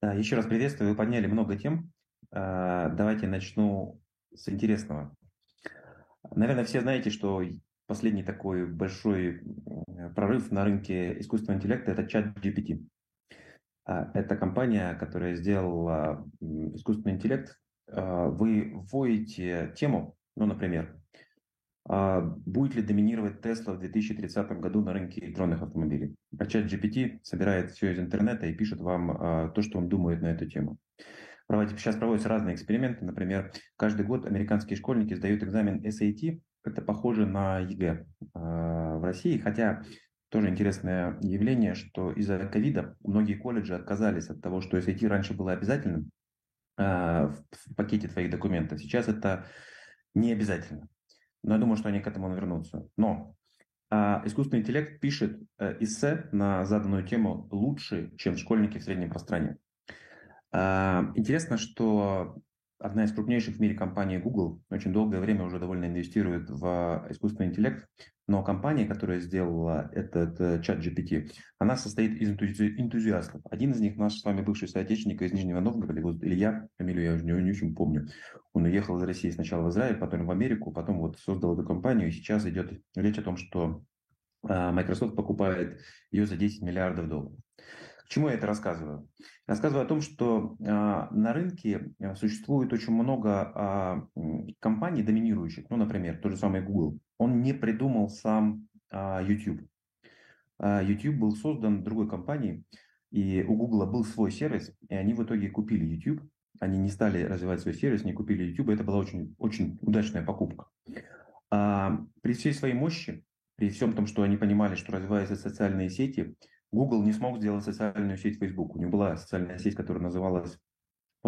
Еще раз приветствую, вы подняли много тем. А, давайте начну с интересного. Наверное, все знаете, что последний такой большой прорыв на рынке искусственного интеллекта – это чат GPT. А, это компания, которая сделала искусственный интеллект. А, вы вводите тему, ну, например, будет ли доминировать Tesla в 2030 году на рынке электронных автомобилей. А чат GPT собирает все из интернета и пишет вам то, что он думает на эту тему. Сейчас проводятся разные эксперименты. Например, каждый год американские школьники сдают экзамен SAT. Это похоже на ЕГЭ в России, хотя тоже интересное явление, что из-за ковида многие колледжи отказались от того, что SAT раньше было обязательным в пакете твоих документов. Сейчас это не обязательно. Но я думаю, что они к этому вернутся. Но а, искусственный интеллект пишет э, эссе на заданную тему лучше, чем школьники в среднем по стране. А, интересно, что одна из крупнейших в мире компаний Google очень долгое время уже довольно инвестирует в искусственный интеллект, но компания, которая сделала этот э, чат GPT, она состоит из энтузиастов. Один из них наш с вами бывший соотечественник из Нижнего Новгорода, его Илья, фамилию я уже не, не очень помню. Он уехал из России сначала в Израиль, потом в Америку, потом вот создал эту компанию, и сейчас идет речь о том, что а, Microsoft покупает ее за 10 миллиардов долларов. К чему я это рассказываю? Рассказываю о том, что э, на рынке а, существует очень много э, компаний доминирующих. Ну, например, тот же самый Google. Он не придумал сам э, YouTube. Э, YouTube был создан другой компанией, и у Google был свой сервис, и они в итоге купили YouTube. Они не стали развивать свой сервис, не купили YouTube. Это была очень, очень удачная покупка. А, при всей своей мощи, при всем том, что они понимали, что развиваются социальные сети, Google не смог сделать социальную сеть Facebook. У него была социальная сеть, которая называлась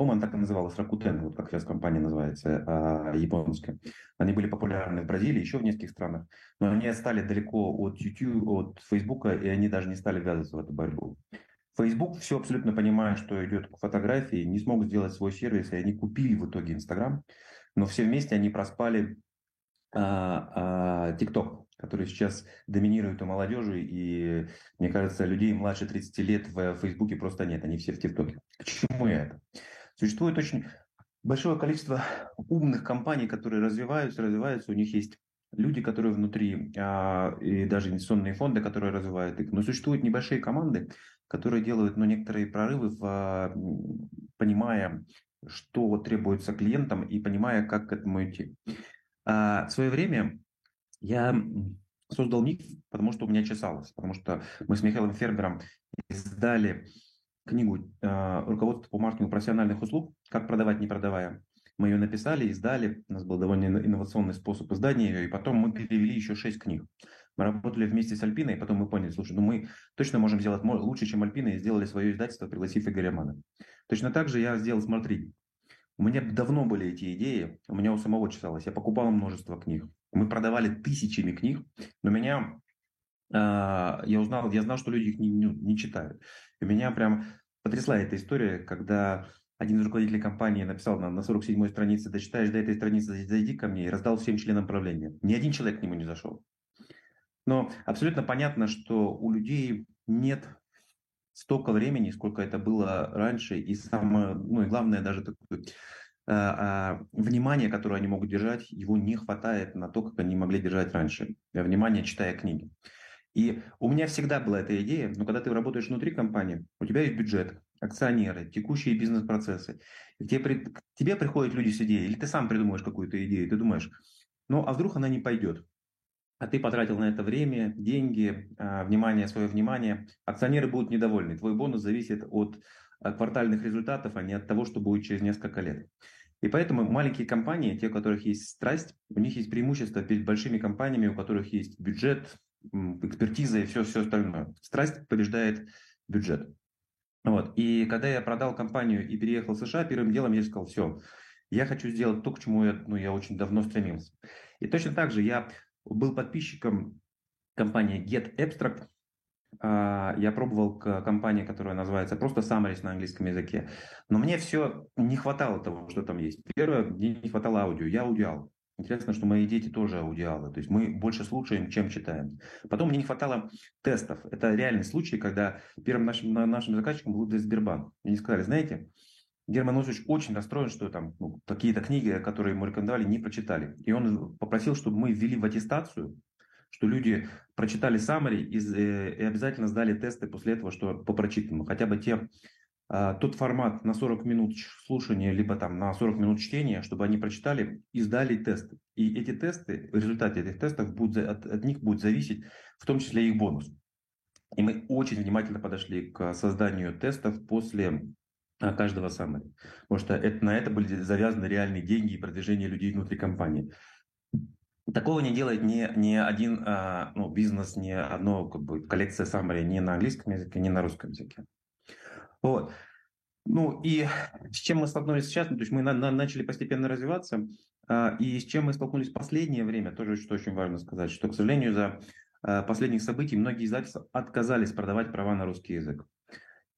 по-моему, она так и называлась Rakuten, вот как сейчас компания называется, а, японская. Они были популярны в Бразилии, еще в нескольких странах, но они стали далеко от YouTube, от Facebook, и они даже не стали ввязываться в эту борьбу. Facebook все абсолютно понимая, что идет к фотографии, не смог сделать свой сервис, и они купили в итоге Instagram, но все вместе они проспали а, а, TikTok который сейчас доминирует у молодежи, и, мне кажется, людей младше 30 лет в Фейсбуке просто нет, они все в ТикТоке. К чему это? Существует очень большое количество умных компаний, которые развиваются, развиваются, у них есть люди, которые внутри, а, и даже инвестиционные фонды, которые развивают их. Но существуют небольшие команды, которые делают ну, некоторые прорывы, в, понимая, что требуется клиентам и понимая, как к этому идти. А, в свое время я создал миф, потому что у меня чесалось, потому что мы с Михаилом Фербером издали книгу э, «Руководство по маркетингу профессиональных услуг. Как продавать, не продавая». Мы ее написали, издали, у нас был довольно инновационный способ издания ее, и потом мы перевели еще шесть книг. Мы работали вместе с Альпиной, и потом мы поняли, слушай, ну мы точно можем сделать лучше, чем Альпина, и сделали свое издательство, пригласив Игоря Мана. Точно так же я сделал Smart Reading. У меня давно были эти идеи, у меня у самого чесалось. Я покупал множество книг. Мы продавали тысячами книг, но меня э, я узнал, я знал, что люди их не, не, не читают. И меня прям потрясла эта история, когда один из руководителей компании написал нам на 47-й странице, дочитаешь до этой страницы, зайди ко мне, и раздал всем членам правления. Ни один человек к нему не зашел. Но абсолютно понятно, что у людей нет столько времени, сколько это было раньше, и самое, ну и главное, даже такое, а, а, внимание, которое они могут держать, его не хватает на то, как они могли держать раньше. Внимание, читая книги. И у меня всегда была эта идея, но когда ты работаешь внутри компании, у тебя есть бюджет, акционеры, текущие бизнес-процессы. К тебе, к тебе приходят люди с идеей, или ты сам придумываешь какую-то идею, ты думаешь, ну а вдруг она не пойдет? а ты потратил на это время, деньги, а, внимание, свое внимание, акционеры будут недовольны. Твой бонус зависит от квартальных результатов, а не от того, что будет через несколько лет. И поэтому маленькие компании, те, у которых есть страсть, у них есть преимущество перед большими компаниями, у которых есть бюджет, экспертиза и все, все остальное. Страсть побеждает бюджет. Вот. И когда я продал компанию и переехал в США, первым делом я сказал, все, я хочу сделать то, к чему я, ну, я очень давно стремился. И точно так же я был подписчиком компании Get Abstract. А, я пробовал к компании, которая называется просто Summaries на английском языке. Но мне все не хватало того, что там есть. Первое, мне не хватало аудио. Я аудиал. Интересно, что мои дети тоже аудиалы. То есть мы больше слушаем, чем читаем. Потом мне не хватало тестов. Это реальный случай, когда первым нашим, нашим заказчиком был Сбербанк. Они сказали, знаете, Герман Осович очень расстроен, что там ну, какие-то книги, которые ему рекомендовали, не прочитали. И он попросил, чтобы мы ввели в аттестацию, что люди прочитали summary и, э, и обязательно сдали тесты после этого, что по прочитанному. Хотя бы те, тот формат на 40 минут слушания, либо там на 40 минут чтения, чтобы они прочитали и сдали тесты. И эти тесты, в результате этих тестов будут, от, от них будет зависеть в том числе их бонус. И мы очень внимательно подошли к созданию тестов после а, каждого summary. Потому что это, на это были завязаны реальные деньги и продвижение людей внутри компании. Такого не делает ни, ни один а, ну, бизнес, ни одно как бы, коллекция summary ни на английском языке, ни на русском языке. Вот. Ну и с чем мы столкнулись сейчас? Ну, то есть мы на, на, начали постепенно развиваться, а, и с чем мы столкнулись в последнее время, тоже что очень важно сказать, что, к сожалению, за а, последних событий многие издательства отказались продавать права на русский язык.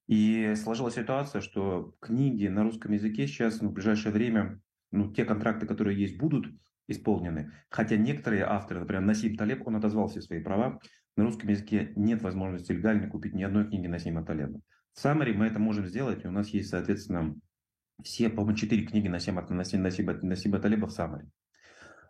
И сложилась ситуация, что книги на русском языке сейчас ну, в ближайшее время, ну, те контракты, которые есть, будут исполнены. Хотя некоторые авторы, например, Насим Талеб, он отозвал все свои права. На русском языке нет возможности легально купить ни одной книги Насима Талеба. В Summary мы это можем сделать, и у нас есть, соответственно, все, по-моему, четыре книги Насима, Насима, Насима, Насима Талеба в Summary.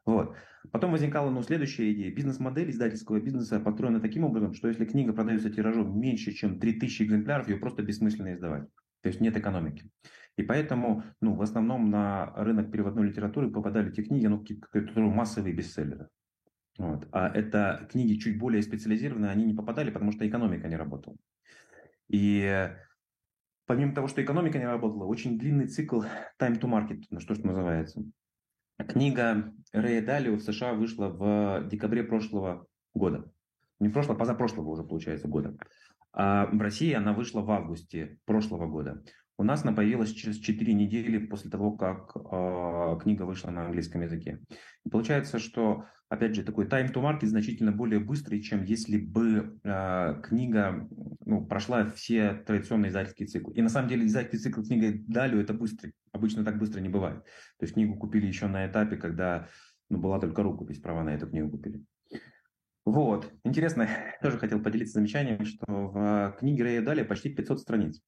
Вот. Потом возникала ну, следующая идея. Бизнес-модель издательского бизнеса построена таким образом, что если книга продается тиражом меньше, чем 3000 экземпляров, ее просто бессмысленно издавать. То есть нет экономики. И поэтому ну, в основном на рынок переводной литературы попадали те книги, ну, которые массовые бестселлеры. Вот. А это книги чуть более специализированные, они не попадали, потому что экономика не работала. И помимо того, что экономика не работала, очень длинный цикл time to market, на что, что называется. Книга Рэя Далио в США вышла в декабре прошлого года. Не прошлого, позапрошлого уже, получается, года. А в России она вышла в августе прошлого года. У нас она появилась через 4 недели после того, как э, книга вышла на английском языке. И получается, что, опять же, такой time to market значительно более быстрый, чем если бы э, книга ну, прошла все традиционные издательские циклы. И на самом деле издательский цикл книги Далю это быстрый. Обычно так быстро не бывает. То есть книгу купили еще на этапе, когда ну, была только рукопись, права на эту книгу купили. Вот. Интересно, тоже хотел поделиться замечанием, что в книге Рэя Дали почти 500 страниц,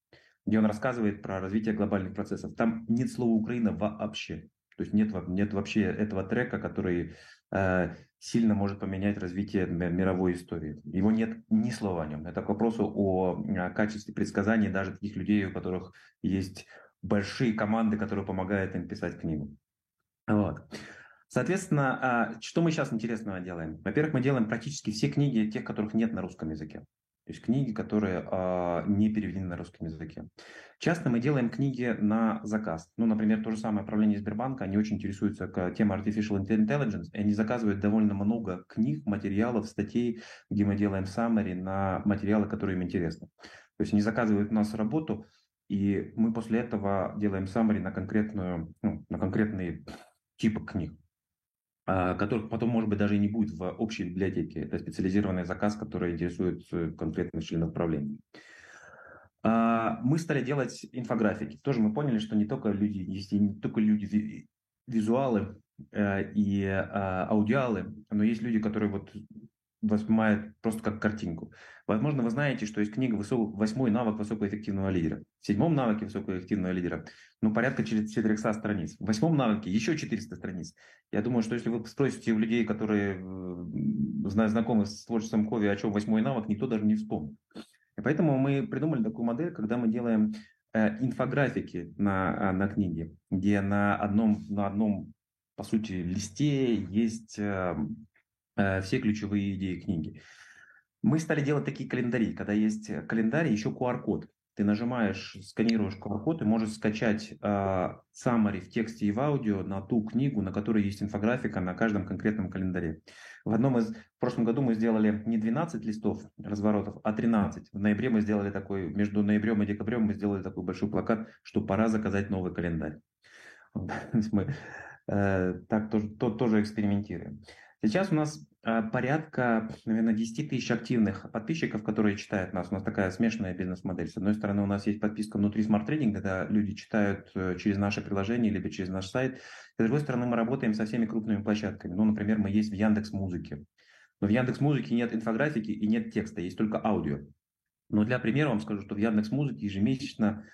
где он рассказывает про развитие глобальных процессов. Там нет слова «Украина» вообще. То есть нет, нет вообще этого трека, который э, сильно может поменять развитие мировой истории. Его нет ни слова о нем. Это к вопросу о, о качестве предсказаний даже таких людей, у которых есть большие команды, которые помогают им писать книгу. Вот. Соответственно, а, что мы сейчас интересного делаем? Во-первых, мы делаем практически все книги тех, которых нет на русском языке. То есть книги, которые а, не переведены на русском языке. Часто мы делаем книги на заказ. Ну, например, то же самое правление Сбербанка, они очень интересуются к теме Artificial Intelligence, и они заказывают довольно много книг, материалов, статей, где мы делаем summary на материалы, которые им интересны. То есть они заказывают у нас работу, и мы после этого делаем summary на, конкретную, ну, на конкретные типы книг. А, которых потом, может быть, даже и не будет в общей библиотеке. Это специализированный заказ, который интересует э, конкретных членов правления. А, мы стали делать инфографики. Тоже мы поняли, что не только люди, есть не только люди визуалы э, и а, аудиалы, но есть люди, которые вот воспринимает просто как картинку. Возможно, вы знаете, что есть книга «Восьмой навык высокоэффективного лидера». В седьмом навыке высокоэффективного лидера, ну, порядка 400 страниц. В восьмом навыке еще 400 страниц. Я думаю, что если вы спросите у людей, которые знакомы с творчеством Кови, о чем восьмой навык, никто даже не вспомнит. И поэтому мы придумали такую модель, когда мы делаем э, инфографики на, на книге, где на одном, на одном, по сути, листе есть эм, Э, все ключевые идеи книги. Мы стали делать такие календари, когда есть календарь, еще QR-код. Ты нажимаешь, сканируешь QR-код и можешь скачать э, summary в тексте и в аудио на ту книгу, на которой есть инфографика на каждом конкретном календаре. В одном из, в прошлом году мы сделали не 12 листов разворотов, а 13. В ноябре мы сделали такой, между ноябрем и декабрем мы сделали такой большой плакат, что пора заказать новый календарь. Мы э, так тоже, то, тоже экспериментируем. Сейчас у нас а, порядка, наверное, 10 тысяч активных подписчиков, которые читают нас. У нас такая смешанная бизнес-модель. С одной стороны, у нас есть подписка внутри Smart Trading, когда люди читают э, через наше приложение, либо через наш сайт. С другой стороны, мы работаем со всеми крупными площадками. Ну, например, мы есть в Яндекс Музыке. Но в Яндекс Музыке нет инфографики и нет текста, есть только аудио. Но для примера вам скажу, что в Яндекс Музыке ежемесячно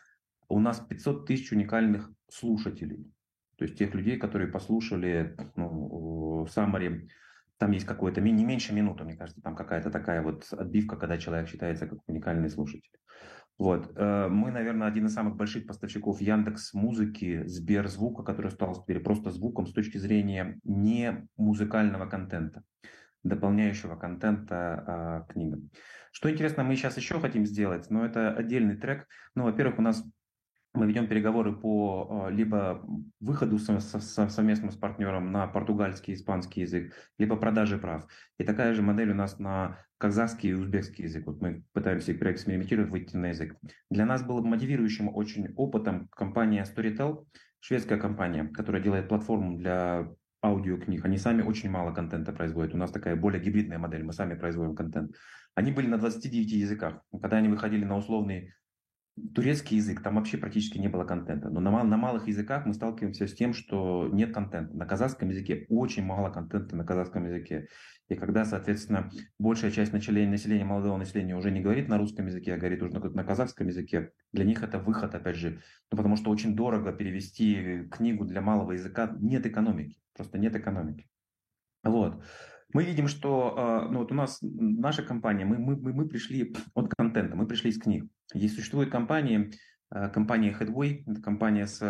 у нас 500 тысяч уникальных слушателей. То есть тех людей, которые послушали ну, summary там есть какое-то не меньше минуты, мне кажется, там какая-то такая вот отбивка, когда человек считается как уникальный слушатель. Вот. Э, мы, наверное, один из самых больших поставщиков Яндекс музыки, Сберзвука, который стал теперь просто звуком с точки зрения не музыкального контента, дополняющего контента э, книгам. Что интересно, мы сейчас еще хотим сделать, но это отдельный трек. Ну, во-первых, у нас мы ведем переговоры по а, либо выходу совместно с партнером на португальский и испанский язык, либо продаже прав. И такая же модель у нас на казахский и узбекский язык. Вот мы пытаемся проэкспериментировать, выйти на язык. Для нас был мотивирующим очень опытом компания Storytel, шведская компания, которая делает платформу для аудиокниг. Они сами очень мало контента производят. У нас такая более гибридная модель, мы сами производим контент. Они были на 29 языках. Когда они выходили на условный турецкий язык, там вообще практически не было контента. Но на, на малых языках мы сталкиваемся с тем, что нет контента. На казахском языке очень мало контента на казахском языке. И когда, соответственно, большая часть населения, населения, молодого населения уже не говорит на русском языке, а говорит уже на, на казахском языке, для них это выход, опять же, ну, потому что очень дорого перевести книгу для малого языка. Нет экономики, просто нет экономики. Вот. Мы видим, что а, ну, вот у нас наша компания, мы, мы, мы пришли от контента, мы пришли из книг. Есть существуют компании, а, компания Headway, это компания с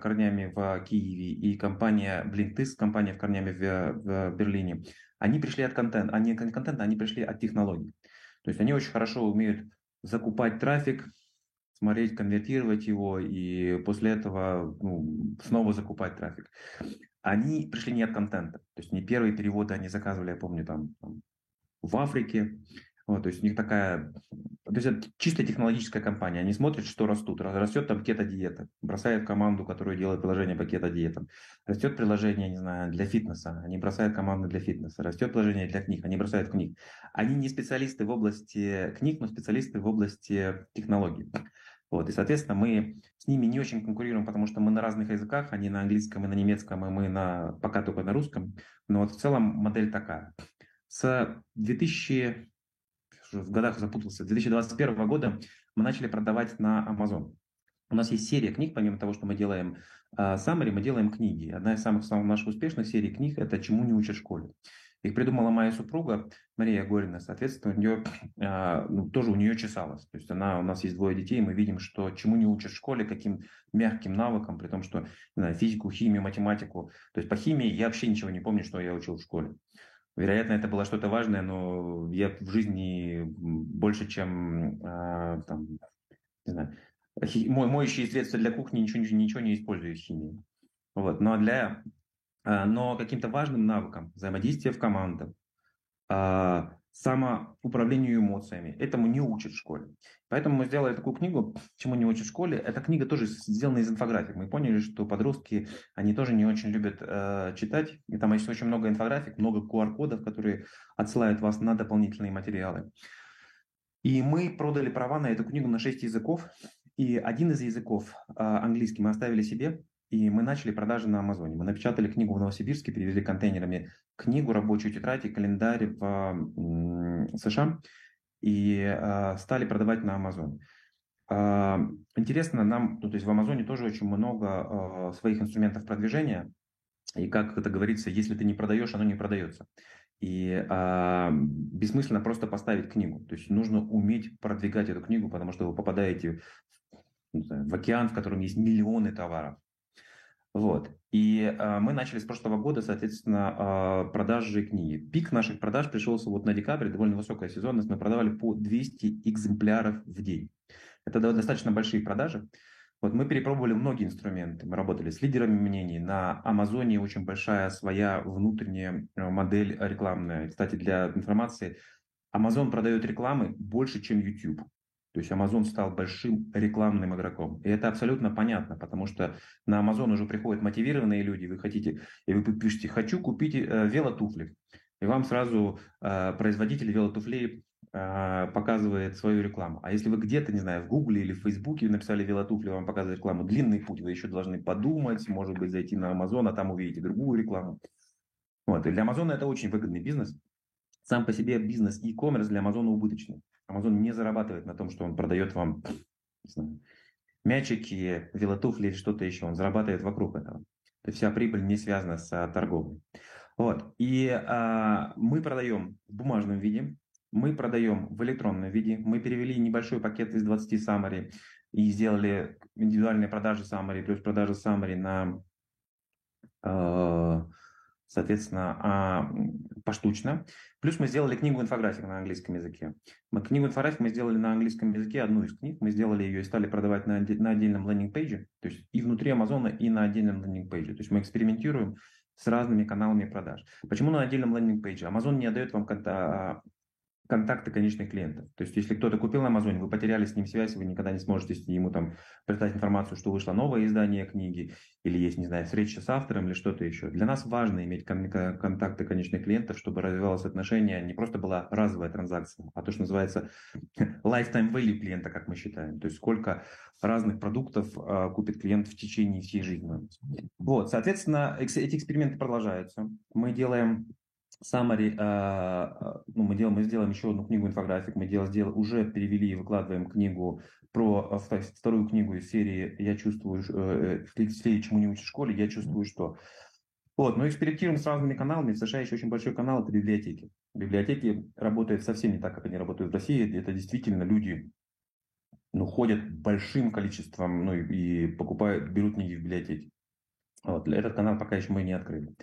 корнями в Киеве, и компания Blinkist, компания с корнями в, в Берлине. Они пришли от контента, они не контента, они пришли от технологий. То есть они очень хорошо умеют закупать трафик, смотреть, конвертировать его и после этого ну, снова закупать трафик они пришли не от контента. То есть не первые переводы они заказывали, я помню, там, там в Африке. Вот, то есть у них такая, то есть это чисто технологическая компания. Они смотрят, что растут. Растет там кето-диета. Бросают команду, которая делает приложение по кето-диетам. Растет приложение, не знаю, для фитнеса. Они бросают команду для фитнеса. Растет приложение для книг. Они бросают книг. Они не специалисты в области книг, но специалисты в области технологий. Вот, и, соответственно, мы с ними не очень конкурируем, потому что мы на разных языках, они на английском и на немецком, и мы на, пока только на русском. Но вот в целом модель такая. С 2000, в годах запутался, 2021 года мы начали продавать на Amazon. У нас есть серия книг, помимо того, что мы делаем uh, summary, мы делаем книги. Одна из самых, самых наших успешных серий книг – это «Чему не учат в школе». Их придумала моя супруга Мария Горина. Соответственно, у нее а, ну, тоже у нее чесалось. То есть она, у нас есть двое детей, мы видим, что чему не учат в школе, каким мягким навыкам, при том, что не знаю, физику, химию, математику. То есть по химии я вообще ничего не помню, что я учил в школе. Вероятно, это было что-то важное, но я в жизни больше, чем а, там, не знаю, моющие средства для кухни ничего, ничего не использую из химии. Вот. Но для а, но каким-то важным навыкам взаимодействия в командах, а, самоуправлению эмоциями. Этому не учат в школе. Поэтому мы сделали такую книгу «Чему не учат в школе». Эта книга тоже сделана из инфографик. Мы поняли, что подростки, они тоже не очень любят э, читать. И там есть очень много инфографик, много QR-кодов, которые отсылают вас на дополнительные материалы. И мы продали права на эту книгу на 6 языков. И один из языков, э, английский, мы оставили себе, и мы начали продажи на Амазоне. Мы напечатали книгу в Новосибирске, перевезли контейнерами книгу, рабочую тетрадь и календарь в США и э, стали продавать на Амазоне. Э, интересно нам, ну, то есть в Амазоне тоже очень много э, своих инструментов продвижения. И как это говорится, если ты не продаешь, оно не продается. И э, бессмысленно просто поставить книгу. То есть нужно уметь продвигать эту книгу, потому что вы попадаете в, знаю, в океан, в котором есть миллионы товаров. Вот. И э, мы начали с прошлого года, соответственно, э, продажи книги. Пик наших продаж пришелся вот на декабрь, довольно высокая сезонность. Мы продавали по 200 экземпляров в день. Это достаточно большие продажи. Вот мы перепробовали многие инструменты. Мы работали с лидерами мнений. На Амазоне очень большая своя внутренняя э, модель рекламная. Кстати, для информации, Amazon продает рекламы больше, чем YouTube. То есть Amazon стал большим рекламным игроком. И это абсолютно понятно, потому что на Amazon уже приходят мотивированные люди, вы хотите, и вы пишете, хочу купить э, велотуфли. и вам сразу э, производитель велотуфлей э, показывает свою рекламу. А если вы где-то, не знаю, в Гугле или в Фейсбуке написали велотуфли, вам показывает рекламу, длинный путь, вы еще должны подумать, может быть, зайти на Амазон, а там увидите другую рекламу. Вот. И для Амазона это очень выгодный бизнес. Сам по себе бизнес e-commerce для Амазона убыточный. Амазон не зарабатывает на том, что он продает вам знаю, мячики, велотуфли что-то еще. Он зарабатывает вокруг этого. То есть вся прибыль не связана с а, торговлей. Вот. И а, мы продаем в бумажном виде, мы продаем в электронном виде. Мы перевели небольшой пакет из 20 summary и сделали индивидуальные продажи summary плюс продажи summary на, э, соответственно, а, поштучно. Плюс мы сделали книгу инфографик на английском языке. Мы книгу инфографик мы сделали на английском языке, одну из книг. Мы сделали ее и стали продавать на, на отдельном landing page е, то есть и внутри Амазона, и на отдельном landing page е. То есть мы экспериментируем с разными каналами продаж. Почему на отдельном лендинг-пейдже? Amazon не отдает вам контакты конечных клиентов. То есть, если кто-то купил на Амазоне, вы потеряли с ним связь, вы никогда не сможете ему там прислать информацию, что вышло новое издание книги, или есть, не знаю, встреча с автором или что-то еще. Для нас важно иметь контакты конечных клиентов, чтобы развивалось отношение, не просто была разовая транзакция, а то, что называется lifetime value клиента, как мы считаем. То есть, сколько разных продуктов э, купит клиент в течение всей жизни. Вот, соответственно, эти эксперименты продолжаются. Мы делаем summary, uh, ну, мы, делаем, мы сделаем еще одну книгу инфографик, мы делаем, сделали, уже перевели и выкладываем книгу про вторую книгу из серии «Я чувствую, э, в серии «Чему не учишь в школе», я чувствую, что». Вот, но экспериментируем с разными каналами. В США еще очень большой канал – это библиотеки. Библиотеки работают совсем не так, как они работают в России. Это действительно люди ну, ходят большим количеством ну, и, и покупают, берут книги в библиотеке. Вот, этот канал пока еще мы не открыли.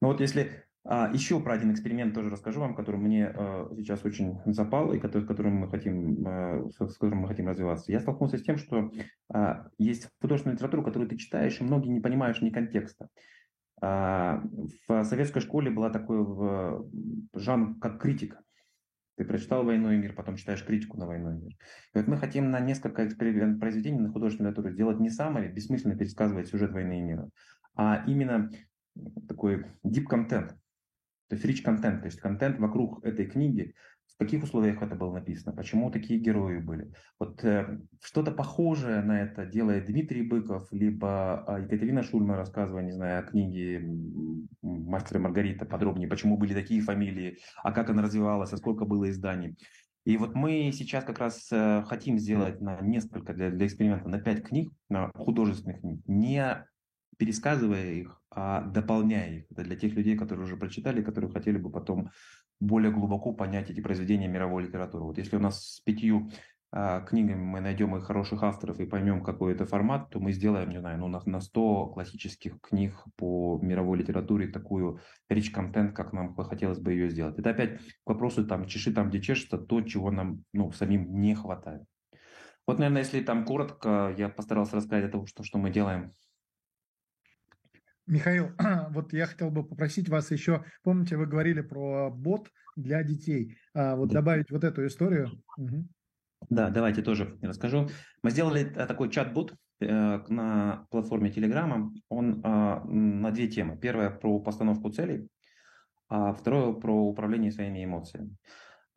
Но вот если еще про один эксперимент тоже расскажу вам, который мне э, сейчас очень запал и который, которым мы хотим, э, с которым мы хотим развиваться. Я столкнулся с тем, что э, есть художественная литература, которую ты читаешь, и многие не понимаешь ни контекста. В советской школе была такой жанр, как критика. Ты прочитал «Войну и мир», потом читаешь критику на «Войну и мир». И вот мы хотим на несколько произведений на художественной литературе сделать не самое бессмысленно пересказывать сюжет «Войны и мира», а именно такой deep content, то есть content, то есть контент вокруг этой книги, в каких условиях это было написано, почему такие герои были. Вот э, что-то похожее на это делает Дмитрий Быков, либо э, Екатерина Шульман, рассказывая, не знаю, о книге «Мастер Маргарита» подробнее, почему были такие фамилии, а как она развивалась, а сколько было изданий. И вот мы сейчас как раз э, хотим сделать на несколько, для, для эксперимента, на пять книг, на художественных книг, не пересказывая их, а дополняя их. Это для тех людей, которые уже прочитали, которые хотели бы потом более глубоко понять эти произведения мировой литературы. Вот если у нас с пятью а, книгами мы найдем их хороших авторов и поймем, какой это формат, то мы сделаем, не знаю, ну, на, на 100 классических книг по мировой литературе такую rich контент, как нам хотелось бы ее сделать. Это опять к вопросу, там, чеши там, где чешется, то, чего нам, ну, самим не хватает. Вот, наверное, если там коротко, я постарался рассказать о том, что, что мы делаем Михаил, вот я хотел бы попросить вас еще, помните, вы говорили про бот для детей, а, вот добавить вот эту историю. Угу. Да, давайте тоже расскажу. Мы сделали э, такой чат-бот э, на платформе Телеграма. Он а, на две темы. Первая про постановку целей, а второе про управление своими эмоциями.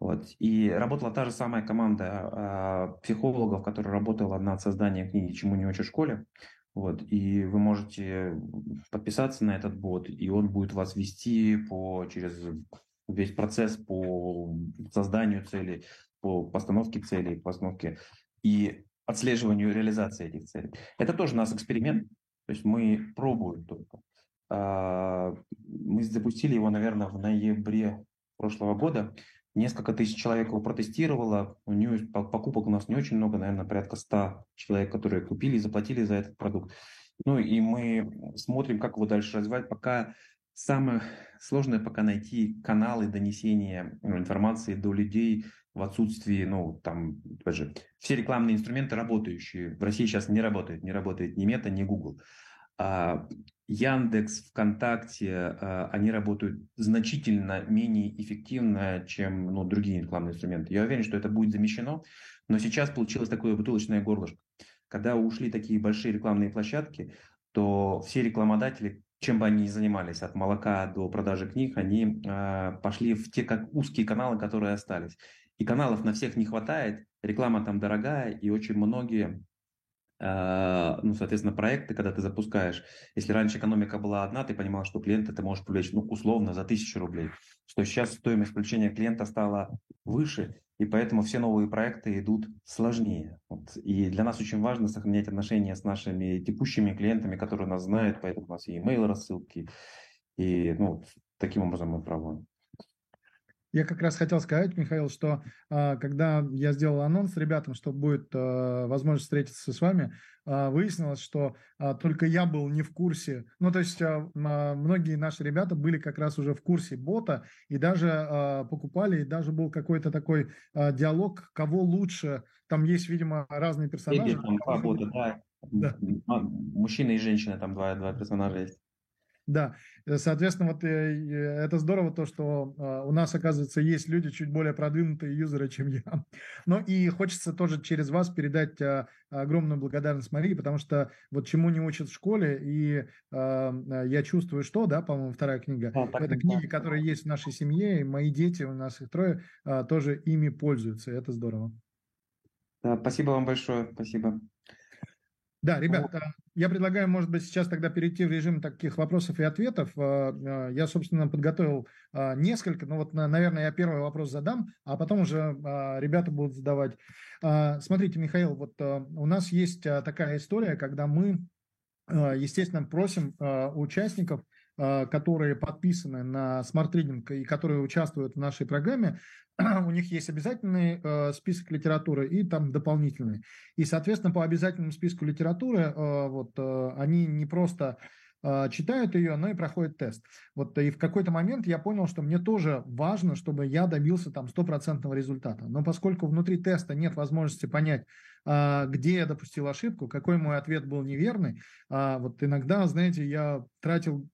Вот. И работала та же самая команда а, психологов, которая работала над созданием книги «Чему не учишь в школе». Вот, и вы можете подписаться на этот бот, и он будет вас вести по, через весь процесс по созданию целей, по постановке целей, постановке и отслеживанию реализации этих целей. Это тоже у нас эксперимент, то есть мы пробуем только. А, мы запустили его, наверное, в ноябре прошлого года. Несколько тысяч человек его протестировало. У нее покупок у нас не очень много, наверное, порядка 100 человек, которые купили и заплатили за этот продукт. Ну и мы смотрим, как его дальше развивать. Пока самое сложное пока найти каналы донесения ну, информации до людей в отсутствии, ну, там, опять же, все рекламные инструменты работающие. В России сейчас не работает, не работает ни Мета, ни Google. А Яндекс, ВКонтакте, а, они работают значительно менее эффективно, чем ну, другие рекламные инструменты. Я уверен, что это будет замещено, но сейчас получилось такое бутылочное горлышко. Когда ушли такие большие рекламные площадки, то все рекламодатели чем бы они ни занимались, от молока до продажи книг, они э, пошли в те как узкие каналы, которые остались. И каналов на всех не хватает, реклама там дорогая, и очень многие а, ну, соответственно, проекты, когда ты запускаешь, если раньше экономика была одна, ты понимал, что клиента ты можешь привлечь, ну, условно, за тысячу рублей, что сейчас стоимость включения клиента стала выше, и поэтому все новые проекты идут сложнее. Вот. И для нас очень важно сохранять отношения с нашими текущими клиентами, которые нас знают, поэтому у нас и email рассылки, и ну, таким образом мы проводим. Я как раз хотел сказать, Михаил, что а, когда я сделал анонс ребятам, что будет а, возможность встретиться с вами, а, выяснилось, что только я был не в курсе. Ну, то есть многие наши ребята были как раз уже в курсе бота и даже покупали, и даже был какой-то такой диалог, кого лучше. Там есть, видимо, разные персонажи. Там два бота, да. да. Мужчина и женщина, там два, два персонажа есть. Да, э, соответственно, вот э, это здорово то, что а, у нас, оказывается, есть люди чуть более продвинутые юзеры, чем я. Но и хочется тоже через вас передать а, огромную благодарность Марии, потому что вот чему не учат в школе, и а, я чувствую, что, да, по-моему, вторая книга, да, это книги, которые есть в нашей семье, и мои дети, у нас их трое, тоже ими пользуются, это здорово. Да, спасибо вам большое, спасибо. Да, ребят, я предлагаю, может быть, сейчас тогда перейти в режим таких вопросов и ответов. А, а, я, собственно, подготовил а, несколько, но вот, наверное, я первый вопрос задам, а потом уже ребята будут задавать. Смотрите, Михаил, вот у нас есть такая история, когда мы, естественно, просим участников – которые подписаны на Reading и которые участвуют в нашей программе, у них есть обязательный э, список литературы и там дополнительный. И, соответственно, по обязательному списку литературы э, вот, они не просто читают ее, но и проходят тест. Вот и в какой-то момент я понял, что мне тоже важно, чтобы я добился там стопроцентного результата. Но поскольку внутри теста нет возможности понять, где я допустил ошибку, какой мой ответ был неверный, вот иногда, знаете, я тратил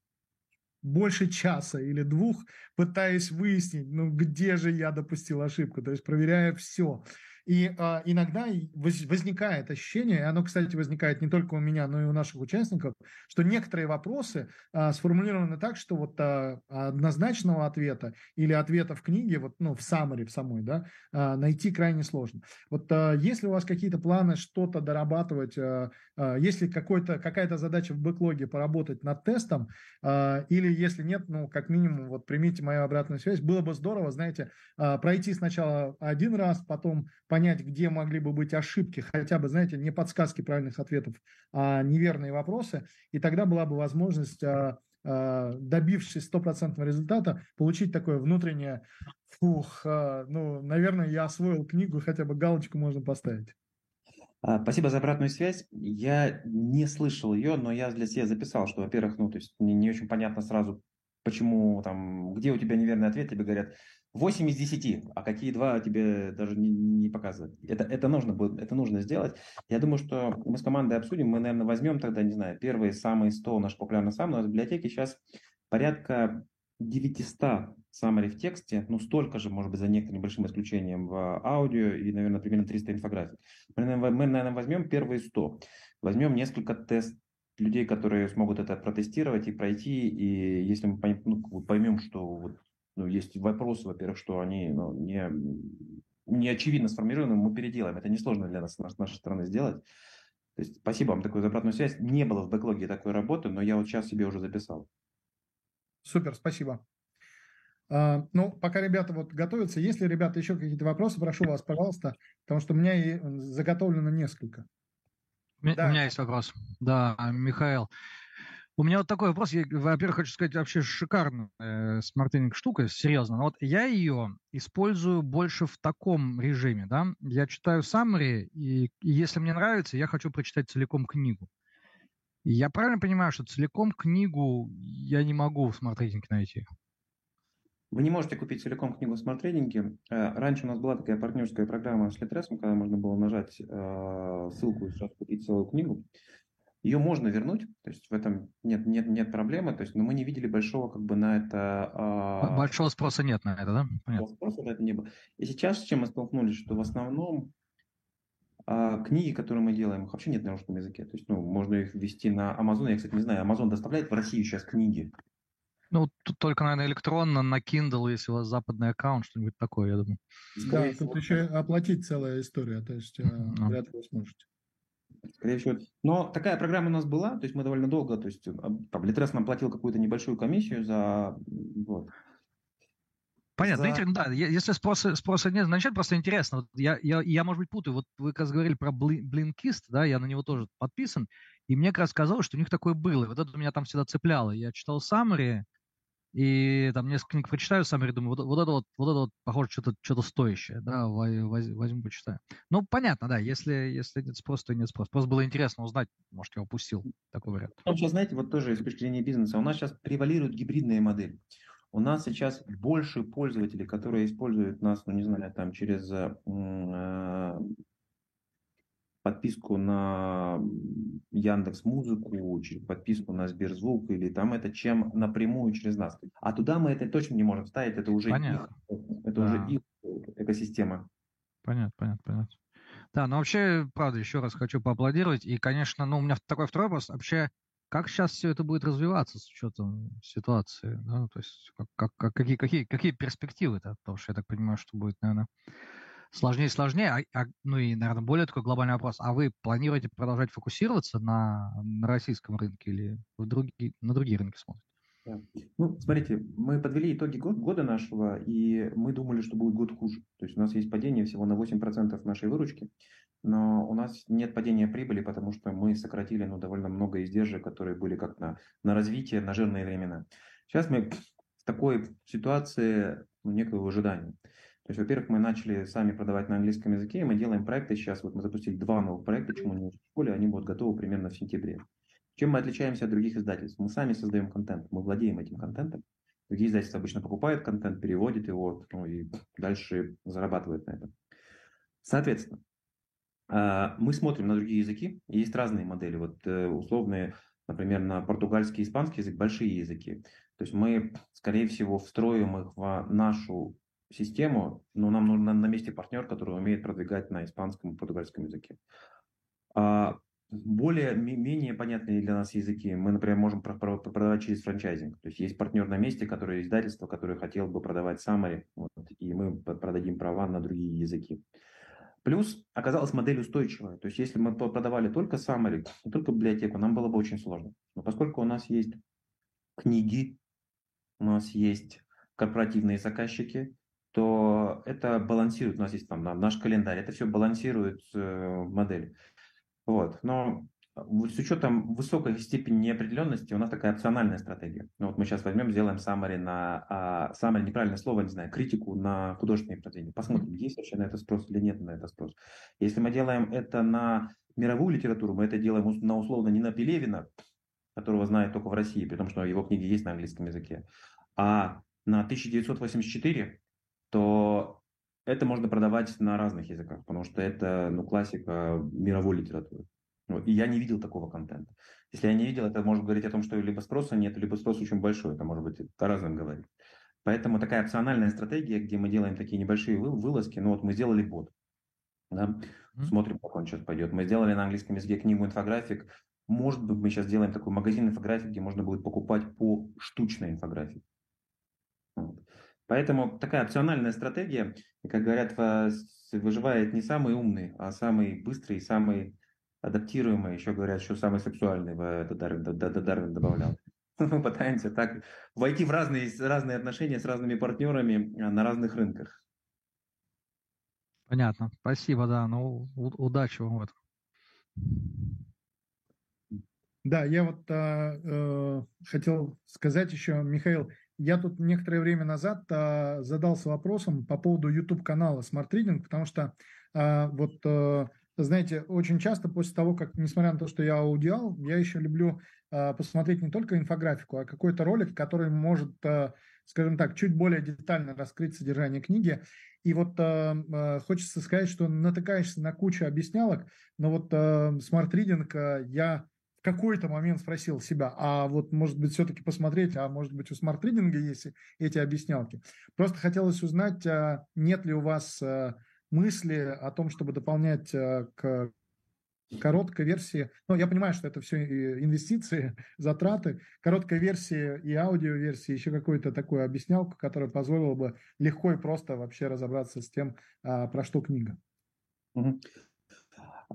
больше часа или двух, пытаясь выяснить, ну где же я допустил ошибку, то есть проверяя все. И а, иногда возникает ощущение, и оно, кстати, возникает не только у меня, но и у наших участников, что некоторые вопросы а, сформулированы так, что вот а, однозначного ответа или ответа в книге, вот, ну, в summary в самой, да, а, найти крайне сложно. Вот а, если у вас какие-то планы что-то дорабатывать, а, а, если какой-то, какая-то задача в бэклоге поработать над тестом, а, или если нет, ну, как минимум, вот примите мою обратную связь, было бы здорово, знаете, а, пройти сначала один раз, потом понять, где могли бы быть ошибки, хотя бы, знаете, не подсказки правильных ответов, а неверные вопросы, и тогда была бы возможность, а, а, добившись стопроцентного результата, получить такое внутреннее, фух, а, ну, наверное, я освоил книгу, хотя бы галочку можно поставить. Спасибо за обратную связь. Я не слышал ее, но я для себя записал, что, во-первых, ну, то есть мне не очень понятно сразу, почему там, где у тебя неверный ответ, тебе говорят, 8 из 10, а какие два тебе даже не, не показывают. Это, это, нужно будет, это нужно сделать. Я думаю, что мы с командой обсудим, мы, наверное, возьмем тогда, не знаю, первые самые 100 наш популярный сам, у нас в библиотеке сейчас порядка 900 summary в тексте, ну столько же, может быть, за некоторым небольшим исключением в аудио и, наверное, примерно 300 инфографий. Мы, мы, наверное, возьмем первые 100, возьмем несколько тест людей, которые смогут это протестировать и пройти, и если мы ну, поймем, что вот ну, есть вопросы, во-первых, что они ну, не, не очевидно сформированы, мы переделаем. Это несложно для нас с нашей стороны сделать. То есть спасибо вам такую за обратную связь. Не было в бэклоге такой работы, но я вот сейчас себе уже записал. Супер, спасибо. Э, ну, пока ребята вот готовятся, если, ребята, еще какие-то вопросы, прошу вас, пожалуйста, потому что у меня и заготовлено несколько. У, да. у меня есть вопрос. Да, Михаил. У меня вот такой вопрос. Я, во-первых, хочу сказать, вообще шикарная э, smart штука, серьезно. Но вот я ее использую больше в таком режиме, да. Я читаю summary, и, и если мне нравится, я хочу прочитать целиком книгу. Я правильно понимаю, что целиком книгу я не могу в Smart найти? Вы не можете купить целиком книгу в Smart Reading е. Э, раньше у нас была такая партнерская программа с Литресом, когда можно было нажать э, ссылку и сразу купить целую книгу. Ее можно вернуть, то есть в этом нет, нет, нет проблемы, то есть, но мы не видели большого как бы на это... А... Большого спроса нет на это, да? Понятно. Спроса на это не было. И сейчас с чем мы столкнулись, что в основном А книги, которые мы делаем, их вообще нет на русском языке. То есть, ну, можно их ввести на Amazon. Я, кстати, не знаю, Amazon доставляет в Россию сейчас книги. Ну, тут только, наверное, электронно, на Kindle, если у вас западный аккаунт, что-нибудь такое, я думаю. Да, тут еще оплатить целая история, то есть mm-hmm. вряд ли вы сможете. Скорее всего. Но такая программа у нас была, то есть мы довольно долго, то есть там Литрес нам платил какую-то небольшую комиссию за... Вот. Понятно, за... да, если спроса, спроса нет, значит просто интересно. Вот я, я, я, может быть, путаю. Вот вы как раз говорили про Blinkist, да, я на него тоже подписан, и мне как раз казалось, что у них такое было. И вот это меня там всегда цепляло. Я читал Summary, и там несколько книг прочитаю, сам думаю, вот, вот это вот, вот это вот, похоже, что-то что стоящее, да, возьму, почитаю. Ну, понятно, да, если, если нет спроса, то нет спроса. Просто было интересно узнать, может, я упустил такой вариант. Ну, сейчас, знаете, вот тоже с точки зрения бизнеса, у нас сейчас превалируют гибридные модели. У нас сейчас больше пользователей, которые используют нас, ну, не знаю, там, через э, подписку на Яндекс Музыку, через подписку на Сберзвук или там это, чем напрямую через нас. А туда мы это точно не можем ставить, это уже понятно. их, это да. уже их экосистема. Понятно, понятно, понятно. Да, но вообще, правда, еще раз хочу поаплодировать. И, конечно, ну, у меня такой второй вопрос. Вообще, как сейчас все это будет развиваться с учетом ситуации? Да? То есть, как, как, какие, какие, какие перспективы-то? Потому что я так понимаю, что будет, наверное, сложнее и сложнее. А, а, ну и, наверное, более такой глобальный вопрос. А вы планируете продолжать фокусироваться на, на российском рынке или в другие, на другие рынки смотрите? Да. Ну, смотрите, мы подвели итоги год, года нашего, и мы думали, что будет год хуже. То есть у нас есть падение всего на 8% нашей выручки, но у нас нет падения прибыли, потому что мы сократили ну, довольно много издержек, которые были как на, на развитие, на жирные времена. Сейчас мы в такой ситуации ну, некого ожидания. То есть, во-первых, мы начали сами продавать на английском языке, и мы делаем проекты сейчас. Вот мы запустили два новых проекта, чему не в школе, они будут готовы примерно в сентябре. Чем мы отличаемся от других издательств? Мы сами создаем контент, мы владеем этим контентом. Другие издательства обычно покупают контент, переводят его ну, и дальше зарабатывают на этом. Соответственно, а, мы смотрим на другие языки, есть разные модели. Вот э, условные, например, на португальский и испанский язык, большие языки. То есть мы, скорее всего, встроим их в нашу систему, но нам нужен на месте партнер, который умеет продвигать на испанском и португальском языке. А более, менее понятные для нас языки мы, например, можем продавать через франчайзинг. То есть есть партнер на месте, который издательство, которое хотел бы продавать Summary, вот, и мы продадим права на другие языки. Плюс оказалась модель устойчивая. То есть если мы продавали только Summary, только библиотеку, нам было бы очень сложно. Но поскольку у нас есть книги, у нас есть корпоративные заказчики, то это балансирует, у нас есть там наш календарь, это все балансирует э, модель. Вот. Но с учетом высокой степени неопределенности у нас такая опциональная стратегия. Ну, вот мы сейчас возьмем, сделаем summary на, а, summary, неправильное слово, не знаю, критику на художественные произведения. Посмотрим, есть вообще на это спрос или нет на это спрос. Если мы делаем это на мировую литературу, мы это делаем на условно не на Пелевина, которого знают только в России, при том, что его книги есть на английском языке, а на 1984, то это можно продавать на разных языках, потому что это ну, классика мировой литературы. Ну, и я не видел такого контента. Если я не видел, это может говорить о том, что либо спроса нет, либо спрос очень большой. Это может быть о разном говорить. Поэтому такая опциональная стратегия, где мы делаем такие небольшие вылазки. Ну вот мы сделали бот. Да? Mm-hmm. Смотрим, как он сейчас пойдет. Мы сделали на английском языке книгу инфографик. Может быть, мы сейчас сделаем такой магазин инфографик, где можно будет покупать по штучной инфографике. Вот. Поэтому такая опциональная стратегия, как говорят, выживает не самый умный, а самый быстрый, самый адаптируемый. Еще говорят, что самый сексуальный, это Дарвин, Дарвин добавлял. Мы пытаемся так войти в разные, разные отношения с разными партнерами а, на разных рынках. Понятно. Спасибо, да. Ну, удачи вам в этом. Да, я вот э, э, хотел сказать еще, Михаил, я тут некоторое время назад а, задался вопросом по поводу YouTube-канала Smart Reading, потому что а, вот, а, знаете, очень часто после того, как, несмотря на то, что я аудиал, я еще люблю а, посмотреть не только инфографику, а какой-то ролик, который может, а, скажем так, чуть более детально раскрыть содержание книги. И вот э, хочется сказать, что натыкаешься на кучу объяснялок, но вот э, Smart Reading э, я какой-то момент спросил себя, а вот может быть все-таки посмотреть, а может быть у Smart Reading а есть эти объяснялки. Просто хотелось узнать, а нет ли у вас а, мысли о том, чтобы дополнять э, к короткой версии, ну, я понимаю, что это все инвестиции, затраты, короткой версии и аудиоверсии, еще какую-то такую объяснялку, которая позволила бы легко и просто вообще разобраться с тем, а, про что книга. Угу.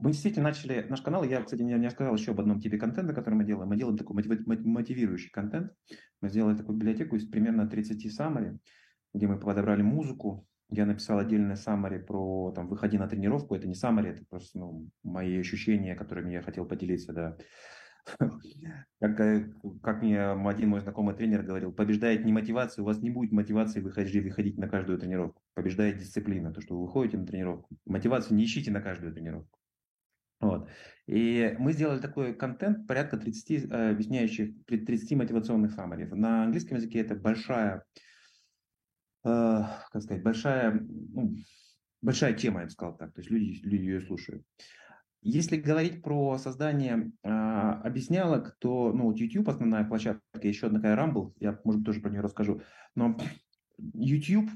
Мы действительно начали наш канал, я, кстати, не, не сказал еще об одном типе контента, который мы делаем. Мы делаем такой мотивирующий контент. Мы сделали такую библиотеку из примерно 30 саммари, где мы подобрали музыку, я написал отдельное саммари про там, выходи на тренировку. Это не саммари, это просто ну, мои ощущения, которыми я хотел поделиться, да. Как, э, как мне один мой знакомый тренер говорил, побеждает не мотивация, у вас не будет мотивации выходить, выходить на каждую тренировку. Побеждает дисциплина, то, что вы выходите на тренировку. Мотивацию не ищите на каждую тренировку. Вот. И мы сделали такой контент, порядка 30 э, объясняющих, 30 мотивационных саммари. На английском языке это большая Э, как сказать, большая, ну, большая тема, я бы сказал так, то есть люди, люди ее слушают. Если говорить про создание э, объяснялок, то ну, вот YouTube основная площадка, еще одна такая Rumble, я, может быть, тоже про нее расскажу, но YouTube,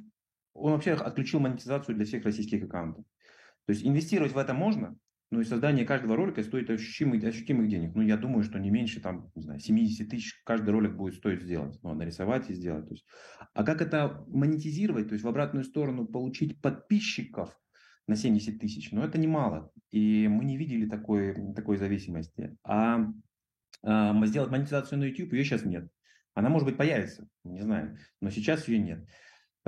он вообще отключил монетизацию для всех российских аккаунтов. То есть инвестировать в это можно, ну и создание каждого ролика стоит ощутимых, ощутимых денег. Ну, я думаю, что не меньше, там, не знаю, 70 тысяч каждый ролик будет стоить сделать. Ну, нарисовать и сделать. То есть, а как это монетизировать, то есть в обратную сторону получить подписчиков на 70 тысяч, ну, это немало. И мы не видели такой, такой зависимости. А, а сделать монетизацию на YouTube, ее сейчас нет. Она, может быть, появится, не знаю, но сейчас ее нет.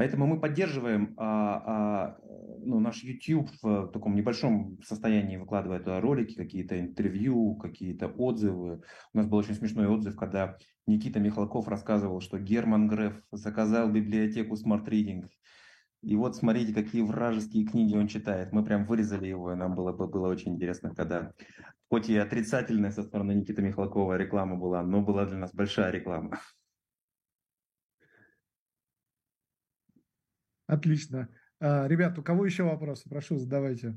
Поэтому мы поддерживаем а, а, ну, наш YouTube в таком небольшом состоянии выкладывает ролики, какие-то интервью, какие-то отзывы. У нас был очень смешной отзыв, когда Никита Михалков рассказывал, что Герман Греф заказал библиотеку Smart Reading. И вот смотрите, какие вражеские книги он читает. Мы прям вырезали его, и нам было, было очень интересно, когда хоть и отрицательная со стороны Никиты Михалкова реклама была, но была для нас большая реклама. Отлично. А, ребят, у кого еще вопросы? Прошу, задавайте.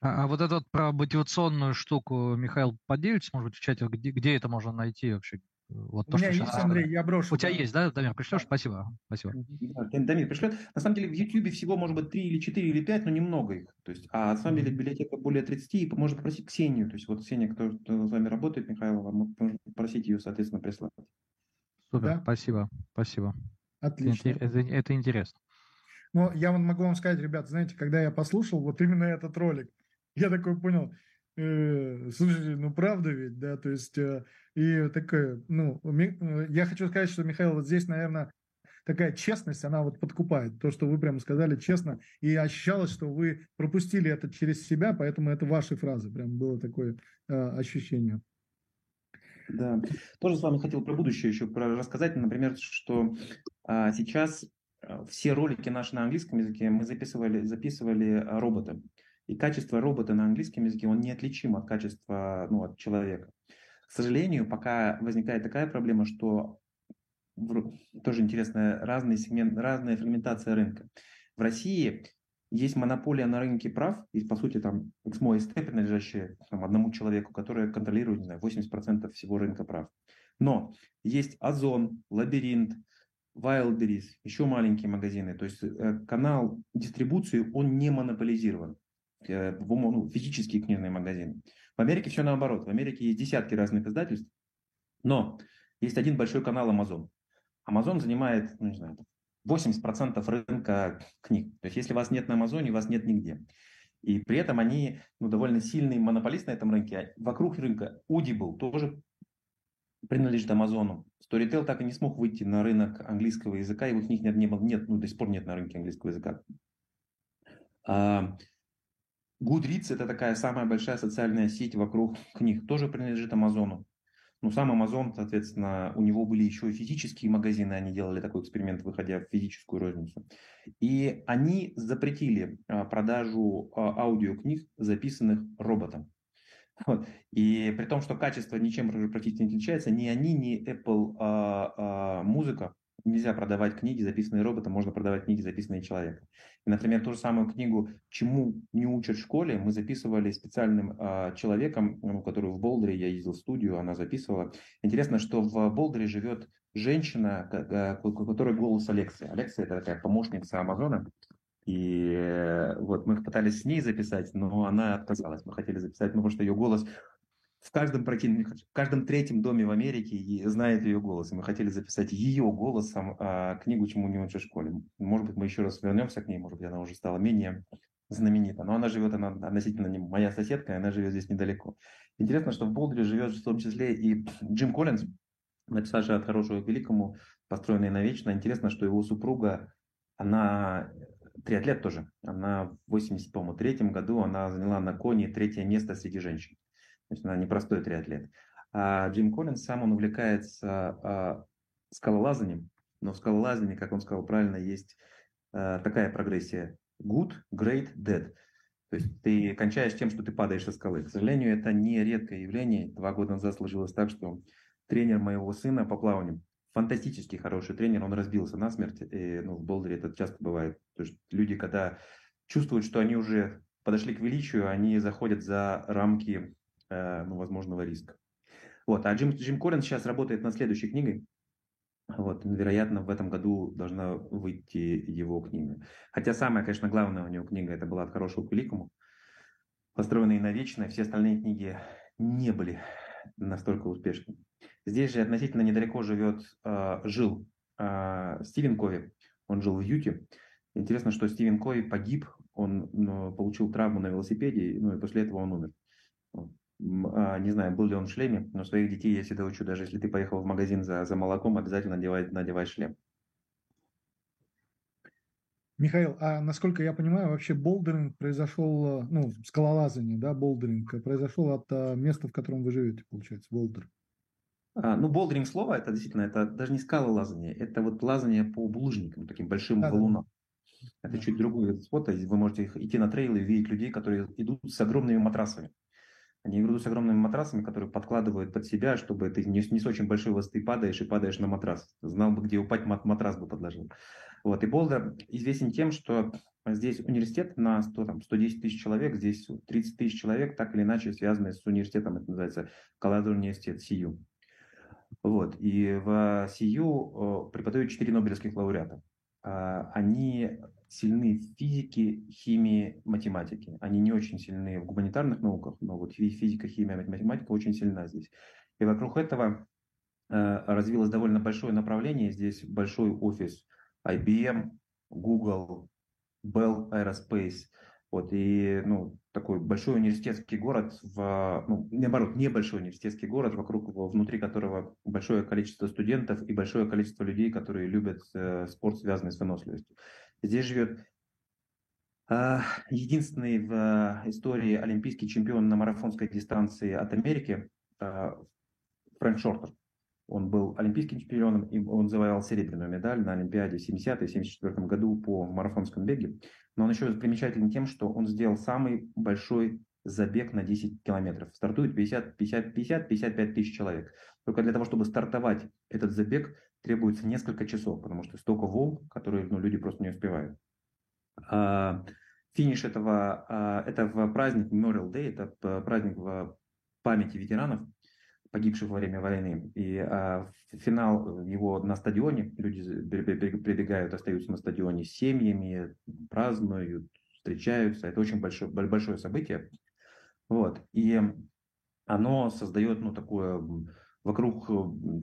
А, а вот этот про мотивационную штуку, Михаил, поделитесь, может быть, в чате, где, где это можно найти вообще? Вот то, у меня что есть, Андрей, я брошу. У тебя есть, да, Дамир, пришлешь? Спасибо. Спасибо. Да, Дамир пришлет. На самом деле в YouTube всего может быть 3 или 4 или 5, но немного их. То есть, а на самом деле библиотека более 30, и можно попросить Ксению. То есть вот Ксения, кто, кто с вами работает, Михаил, можно попросить ее, соответственно, прислать. Супер, да? спасибо, спасибо. Отлично. Это, это интересно. Но я могу вам сказать, ребят, знаете, когда я послушал вот именно этот ролик, я такой понял, э, слушайте, ну правда ведь, да, то есть, э, и такое, ну, э, я хочу сказать, что, Михаил, вот здесь, наверное, такая честность, она вот подкупает. То, что вы прямо сказали честно, и ощущалось, что вы пропустили это через себя, поэтому это ваши фразы, прям было такое э, ощущение. Да, тоже с вами хотел про будущее еще рассказать, например, что а, сейчас а, все ролики наши на английском языке мы записывали, записывали а, роботом. И качество робота на английском языке, он неотличим от качества ну, от человека. К сожалению, пока возникает такая проблема, что тоже интересная разные сегмент, разная фрагментация рынка. В России есть монополия на рынке прав, и по сути там XMO ST, принадлежащие там, одному человеку, который контролирует, не знаю, 80% всего рынка прав. Но есть Озон, Лабиринт, Wildberries, еще маленькие магазины. То есть э, канал дистрибуции, он не монополизирован. Э, ну, физические книжные магазины. В Америке все наоборот. В Америке есть десятки разных издательств, но есть один большой канал Amazon. Amazon занимает, ну, не знаю, 80% рынка книг. То есть если вас нет на Амазоне, вас нет нигде. И при этом они ну, довольно сильный монополист на этом рынке. Вокруг рынка Audible тоже принадлежит Амазону. Storytel так и не смог выйти на рынок английского языка, у них нет, нет, нет ну, до сих пор нет на рынке английского языка. А, Goodreads – это такая самая большая социальная сеть вокруг книг, тоже принадлежит Амазону. Ну, сам Amazon, соответственно, у него были еще и физические магазины, они делали такой эксперимент, выходя в физическую розницу. И они запретили а, продажу а, аудиокниг, записанных роботом. Вот. И при том, что качество ничем практически не отличается, ни они, ни Apple а, а, музыка, нельзя продавать книги, записанные роботом, можно продавать книги, записанные человеком. И, например, ту же самую книгу «Чему не учат в школе» мы записывали специальным э, человеком, ну, который в Болдере, я ездил в студию, она записывала. Интересно, что в Болдере живет женщина, у которой голос Алексы. Алекса – это такая помощница Амазона. И э, вот мы пытались с ней записать, но она отказалась. Мы хотели записать, потому что ее голос в каждом, в каждом третьем доме в Америке знает ее голос. И мы хотели записать ее голосом а, книгу «Чему не учишь в школе». Может быть, мы еще раз вернемся к ней, может быть, она уже стала менее знаменита. Но она живет, она относительно не моя соседка, она живет здесь недалеко. Интересно, что в Болдере живет в том числе и Джим Коллинз, написавший «От хорошего к великому», построенный навечно. Интересно, что его супруга, она триатлет тоже. Она в 83 году она заняла на коне третье место среди женщин. Есть она непростой триатлет. А Джим Коллинс сам он увлекается а, скалолазанием, но в скалолазании, как он сказал правильно, есть а, такая прогрессия good, great, dead. То есть ты кончаешь тем, что ты падаешь со скалы. К сожалению, это не редкое явление. Два года назад сложилось так, что тренер моего сына по плаванию, фантастически хороший тренер, он разбился насмерть. И, ну, в Болдере это часто бывает. То есть люди, когда чувствуют, что они уже подошли к величию, они заходят за рамки ну, возможного риска. Вот. А Джим, Джим Корин сейчас работает над следующей книгой. Вот, вероятно, в этом году должна выйти его книга. Хотя самая, конечно, главная у него книга это была «От хорошего к великому», построенная навечно. Все остальные книги не были настолько успешными. Здесь же относительно недалеко живет, э, жил э, Стивен Кови. Он жил в Юте. Интересно, что Стивен Кови погиб, он ну, получил травму на велосипеде, ну и после этого он умер. А, не знаю, был ли он в шлеме, но своих детей я всегда учу, даже если ты поехал в магазин за, за молоком, обязательно надевай, надевай шлем. Михаил, а насколько я понимаю, вообще болдеринг произошел, ну, скалолазание, да, болдеринг, произошел от а, места, в котором вы живете, получается, болдер. А, ну, болдеринг слово, это действительно, это даже не скалолазание, это вот лазание по булыжникам, таким большим да, валунам. Да. Это да. чуть другой вид спорта. Вы можете идти на трейлы и видеть людей, которые идут с огромными матрасами. Они играют с огромными матрасами, которые подкладывают под себя, чтобы ты не, не с очень большой высоты падаешь и падаешь на матрас. Знал бы, где упасть, матрас бы подложил. Вот. И Болдер известен тем, что здесь университет на 100, там, 110 тысяч человек, здесь 30 тысяч человек так или иначе связаны с университетом, это называется Колорадо университет, СИЮ. Вот. И в СИЮ преподают 4 нобелевских лауреата. А, они сильны в физике, химии, математике. Они не очень сильны в гуманитарных науках, но вот физика, химия, математика очень сильна здесь. И вокруг этого э, развилось довольно большое направление. Здесь большой офис IBM, Google, Bell Aerospace. Вот, и ну, такой большой университетский город, в, ну, наоборот, небольшой университетский город, вокруг внутри которого большое количество студентов и большое количество людей, которые любят э, спорт, связанный с выносливостью. Здесь живет э, единственный в э, истории олимпийский чемпион на марафонской дистанции от Америки э, Фрэнк Шортер. Он был олимпийским чемпионом, и он завоевал серебряную медаль на Олимпиаде в 70-74 году по марафонскому беге. Но он еще примечателен тем, что он сделал самый большой забег на 10 километров. Стартует 50, 50, 50, 55 тысяч человек. Только для того, чтобы стартовать этот забег, требуется несколько часов, потому что столько волн, которые ну, люди просто не успевают. А, финиш этого, а, это в праздник Memorial Day, это праздник в памяти ветеранов, погибших во время войны. И а, финал его на стадионе, люди прибегают, остаются на стадионе с семьями, празднуют, встречаются. Это очень большое, большое событие. Вот. И оно создает ну, такое вокруг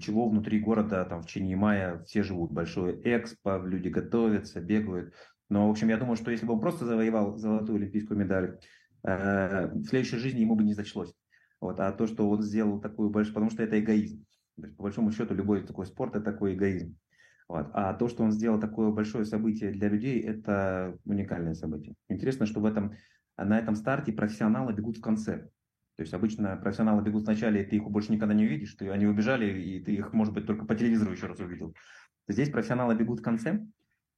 чего внутри города там в течение мая все живут. Большое экспо, люди готовятся, бегают. Но, в общем, я думаю, что если бы он просто завоевал золотую олимпийскую медаль, э, в следующей жизни ему бы не зачлось. Вот. А то, что он сделал такую большую, потому что это эгоизм. По большому счету, любой такой спорт – это такой эгоизм. Вот. А то, что он сделал такое большое событие для людей, это уникальное событие. Интересно, что в этом, на этом старте профессионалы бегут в конце. То есть обычно профессионалы бегут вначале, и ты их больше никогда не увидишь, ты, они убежали, и ты их, может быть, только по телевизору еще раз увидел. Здесь профессионалы бегут в конце,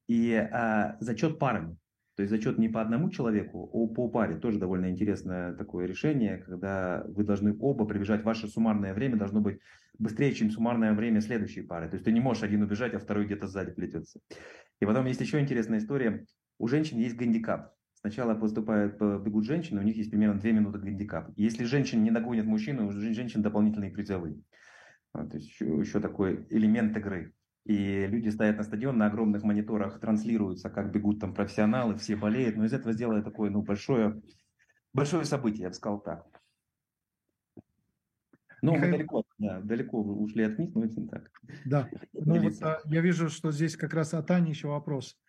и а, зачет парами. То есть зачет не по одному человеку, а по паре. Тоже довольно интересное такое решение, когда вы должны оба прибежать. Ваше суммарное время должно быть быстрее, чем суммарное время следующей пары. То есть ты не можешь один убежать, а второй где-то сзади плетется. И потом есть еще интересная история. У женщин есть гандикап. Сначала поступают, бегут женщины, у них есть примерно 2 минуты гандикап. Если женщин не догонят мужчины, у женщин дополнительные призовые. То есть еще, еще такой элемент игры. И люди стоят на стадион, на огромных мониторах транслируются, как бегут там профессионалы, все болеют. Но из этого сделали такое ну, большое, большое событие, я бы сказал так. Ну, Михаил... мы далеко, да, далеко ушли от книг, но это не так. Да. Ну, вот, а, я вижу, что здесь как раз от Ани еще вопрос.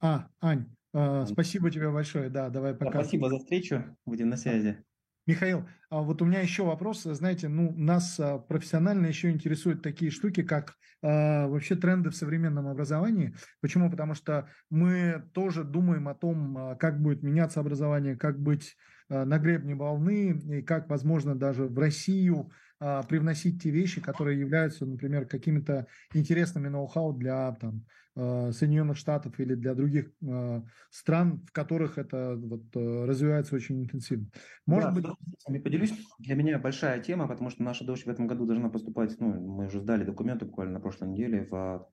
А, Ань, а, спасибо тебе большое. Да, давай пока. Да, спасибо за встречу. Будем на связи. Михаил, а вот у меня еще вопрос. Знаете, ну, нас а, профессионально еще интересуют такие штуки, как э, вообще тренды в современном образовании. Почему? Потому что мы тоже думаем о том, как будет меняться образование, как быть э, на гребне волны, и как, возможно, даже в Россию э, привносить те вещи, которые являются, например, какими-то интересными ноу-хау для там, Э, Соединенных Штатов или для других э, стран, в которых это вот, э, развивается очень интенсивно. Может да, быть... с вами поделюсь. Для меня большая тема, потому что наша дочь в этом году должна поступать, ну, мы уже сдали документы буквально на прошлой неделе в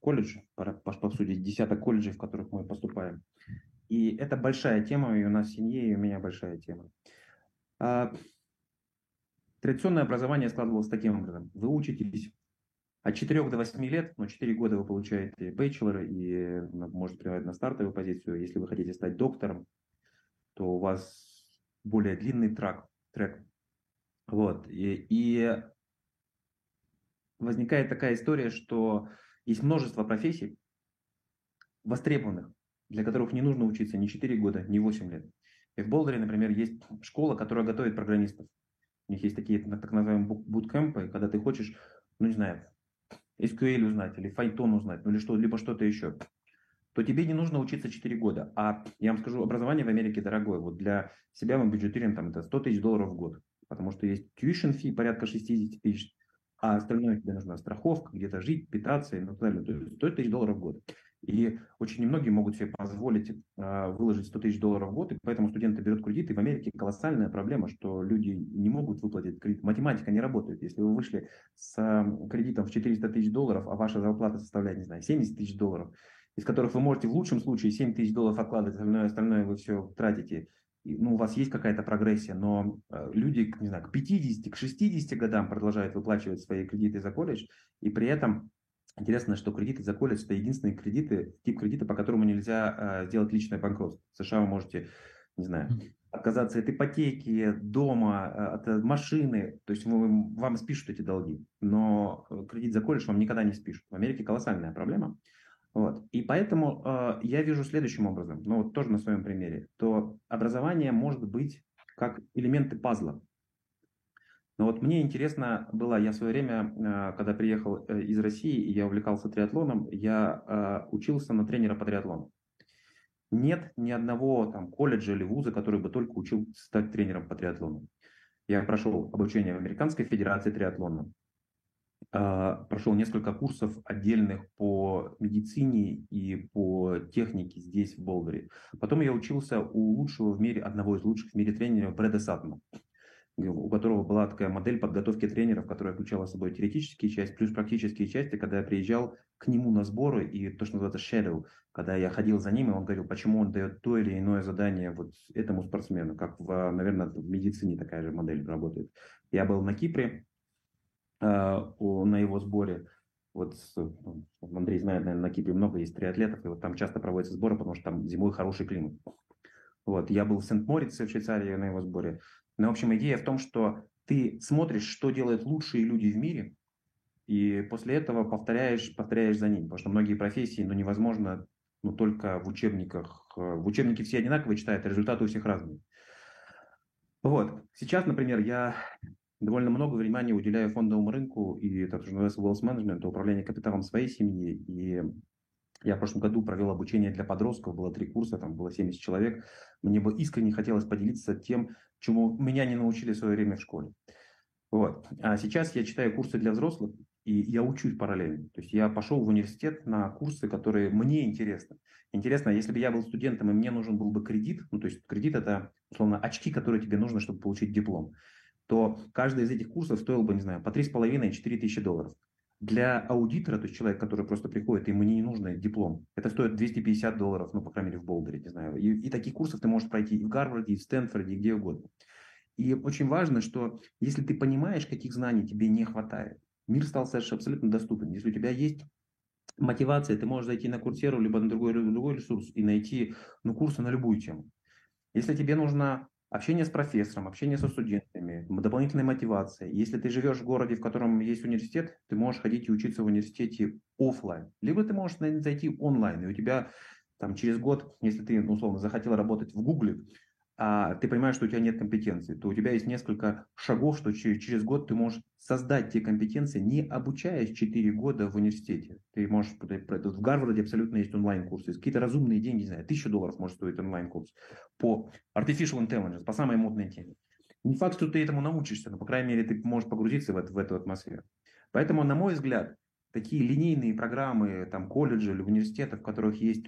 колледж, по сути, десяток колледжей, в которых мы поступаем. И это большая тема, и у нас в семье, и у меня большая тема. Традиционное образование складывалось таким образом. Вы учитесь от 4 до 8 лет, ну, 4 года вы получаете бейчелора и можете принимать на стартовую позицию. Если вы хотите стать доктором, то у вас более длинный трек. трек. Вот. И, и возникает такая история, что есть множество профессий востребованных, для которых не нужно учиться ни 4 года, ни 8 лет. И в Болдере, например, есть школа, которая готовит программистов. У них есть такие так называемые буткемпы, когда ты хочешь, ну не знаю, SQL узнать или Python узнать, ну или что, либо что-то еще, то тебе не нужно учиться 4 года. А я вам скажу, образование в Америке дорогое. Вот для себя мы бюджетируем там это 100 тысяч долларов в год, потому что есть tuition fee порядка 60 тысяч, а остальное тебе нужна страховка, где-то жить, питаться и так далее. То есть 100 тысяч долларов в год. И очень немногие могут себе позволить э, выложить 100 тысяч долларов в год, и поэтому студенты берут кредиты. В Америке колоссальная проблема, что люди не могут выплатить кредит. Математика не работает. Если вы вышли с э, кредитом в 400 тысяч долларов, а ваша зарплата составляет, не знаю, 70 тысяч долларов, из которых вы можете в лучшем случае 7 тысяч долларов откладывать, остальное, остальное вы все тратите, ну, у вас есть какая-то прогрессия, но э, люди, не знаю, к 50, к 60 годам продолжают выплачивать свои кредиты за колледж, и при этом Интересно, что кредиты за колледж – это единственные кредиты, тип кредита, по которому нельзя э, сделать личное банкротство. В США вы можете, не знаю, отказаться от ипотеки, дома, э, от э, машины, то есть вы, вам спишут эти долги, но э, кредит за колледж вам никогда не спишут. В Америке колоссальная проблема. Вот. И поэтому э, я вижу следующим образом, ну вот тоже на своем примере, то образование может быть как элементы пазла. Но вот мне интересно было, я в свое время, э, когда приехал э, из России, я увлекался триатлоном, я э, учился на тренера по триатлону. Нет ни одного там колледжа или вуза, который бы только учил стать тренером по триатлону. Я прошел обучение в Американской Федерации триатлона, прошел несколько курсов отдельных по медицине и по технике здесь, в Болдере. Потом я учился у лучшего в мире, одного из лучших в мире тренеров Брэда Сатма у которого была такая модель подготовки тренеров, которая включала собой теоретические части, плюс практические части, когда я приезжал к нему на сборы, и то, что называется shadow, когда я ходил за ним, и он говорил, почему он дает то или иное задание вот этому спортсмену, как, в, наверное, в медицине такая же модель работает. Я был на Кипре, э, на его сборе, вот ну, Андрей знает, наверное, на Кипре много есть триатлетов, и вот там часто проводятся сборы, потому что там зимой хороший климат. Вот, я был в Сент-Морице в Швейцарии на его сборе. Но, в общем, идея в том, что ты смотришь, что делают лучшие люди в мире, и после этого повторяешь, повторяешь за ним. Потому что многие профессии ну, невозможно ну, только в учебниках. В учебнике все одинаковые читают, а результаты у всех разные. Вот. Сейчас, например, я довольно много внимания уделяю фондовому рынку и это что называется wealth management, управление капиталом своей семьи. И я в прошлом году провел обучение для подростков, было три курса, там было 70 человек. Мне бы искренне хотелось поделиться тем, чему меня не научили в свое время в школе. Вот. А сейчас я читаю курсы для взрослых, и я учусь параллельно. То есть я пошел в университет на курсы, которые мне интересны. Интересно, если бы я был студентом, и мне нужен был бы кредит, ну, то есть кредит – это, условно, очки, которые тебе нужно, чтобы получить диплом, то каждый из этих курсов стоил бы, не знаю, по 3,5-4 тысячи долларов. Для аудитора, то есть человек, который просто приходит, ему не нужен диплом, это стоит 250 долларов, ну, по крайней мере, в Болдере, не знаю. И, и таких курсов ты можешь пройти и в Гарварде, и в Стэнфорде, и где угодно. И очень важно, что если ты понимаешь, каких знаний тебе не хватает, мир стал совершенно абсолютно доступен. Если у тебя есть мотивация, ты можешь зайти на Курсеру, либо на другой, другой ресурс и найти ну, курсы на любую тему. Если тебе нужно общение с профессором, общение со студентами, дополнительная мотивация. Если ты живешь в городе, в котором есть университет, ты можешь ходить и учиться в университете офлайн. Либо ты можешь зайти онлайн, и у тебя там через год, если ты, ну, условно, захотел работать в Гугле, ты понимаешь, что у тебя нет компетенции, то у тебя есть несколько шагов, что через, год ты можешь создать те компетенции, не обучаясь 4 года в университете. Ты можешь, в Гарварде абсолютно есть онлайн-курсы, какие-то разумные деньги, не знаю, тысячу долларов может стоить онлайн-курс по artificial intelligence, по самой модной теме. Не факт, что ты этому научишься, но, по крайней мере, ты можешь погрузиться в, это, в эту атмосферу. Поэтому, на мой взгляд, такие линейные программы, там, колледжи или университеты, в которых есть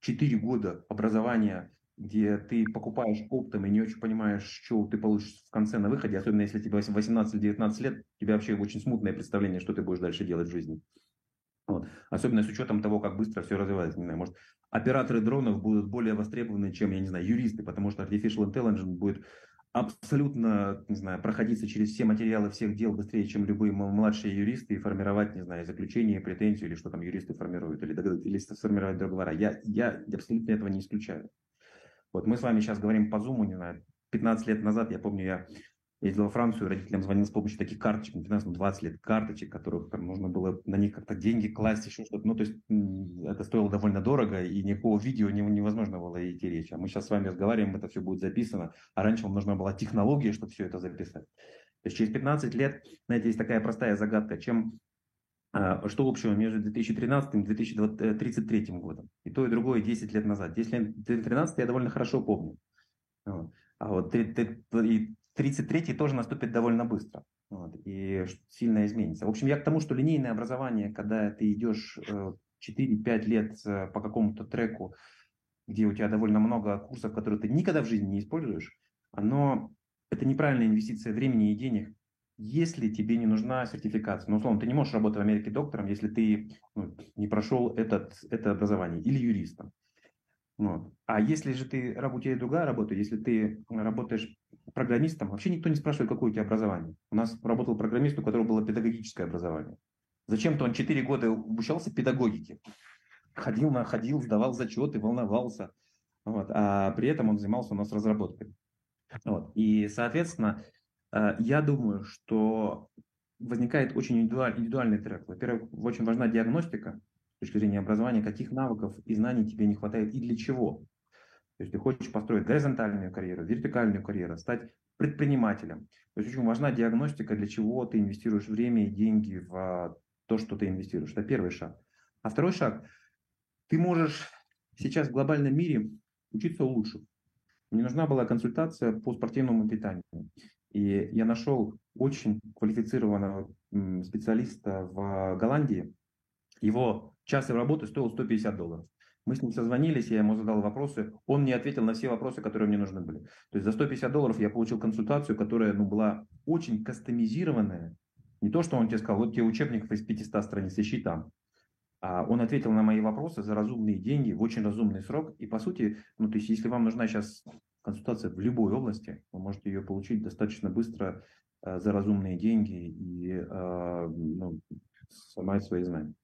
4 года образования где ты покупаешь оптом и не очень понимаешь, что ты получишь в конце на выходе, особенно если тебе 18-19 лет, у тебя вообще очень смутное представление, что ты будешь дальше делать в жизни. Вот. Особенно с учетом того, как быстро все развивается. Не знаю, может, операторы дронов будут более востребованы, чем, я не знаю, юристы, потому что Artificial Intelligence будет абсолютно, не знаю, проходиться через все материалы всех дел быстрее, чем любые младшие юристы и формировать, не знаю, заключение, претензию или что там юристы формируют, или, или сформировать договора. Я, я абсолютно этого не исключаю. Вот мы с вами сейчас говорим по Zoom, не знаю, 15 лет назад, я помню, я ездил во Францию, родителям звонил с помощью таких карточек, 15, 20 лет карточек, которых там нужно было на них как-то деньги класть, еще что-то. Ну, то есть это стоило довольно дорого, и никакого видео невозможно было идти речь. А мы сейчас с вами разговариваем, это все будет записано, а раньше вам нужна была технология, чтобы все это записать. То есть через 15 лет, знаете, есть такая простая загадка, чем что общего между 2013 и 2033 годом? И то, и другое 10 лет назад. 10 лет 2013 я довольно хорошо помню. А вот 33 тоже наступит довольно быстро. Вот. И сильно изменится. В общем, я к тому, что линейное образование, когда ты идешь 4-5 э, лет э, по какому-то треку, где у тебя довольно много курсов, которые ты никогда в жизни не используешь, оно это неправильная инвестиция времени и денег если тебе не нужна сертификация. Ну, условно, ты не можешь работать в Америке доктором, если ты ну, не прошел этот, это образование, или юристом. Вот. А если же ты, тебя другая работа, если ты работаешь программистом, вообще никто не спрашивает, какое у тебя образование. У нас работал программист, у которого было педагогическое образование. Зачем-то он 4 года обучался педагогике. Ходил, находил, сдавал зачеты, волновался. Вот. А при этом он занимался у нас разработкой. Вот. И, соответственно, я думаю, что возникает очень индивидуальный трек. Во-первых, очень важна диагностика с точки зрения образования, каких навыков и знаний тебе не хватает и для чего. То есть ты хочешь построить горизонтальную карьеру, вертикальную карьеру, стать предпринимателем. То есть очень важна диагностика, для чего ты инвестируешь время и деньги в то, что ты инвестируешь. Это первый шаг. А второй шаг, ты можешь сейчас в глобальном мире учиться лучше. Мне нужна была консультация по спортивному питанию. И я нашел очень квалифицированного специалиста в Голландии. Его час работы стоил 150 долларов. Мы с ним созвонились, я ему задал вопросы, он мне ответил на все вопросы, которые мне нужны были. То есть за 150 долларов я получил консультацию, которая ну, была очень кастомизированная. Не то, что он тебе сказал, вот тебе учебник из 500 страниц, ищи там. А он ответил на мои вопросы за разумные деньги, в очень разумный срок. И по сути, ну то есть если вам нужна сейчас консультация в любой области, вы можете ее получить достаточно быстро э, за разумные деньги и э, ну, сломать свои знания.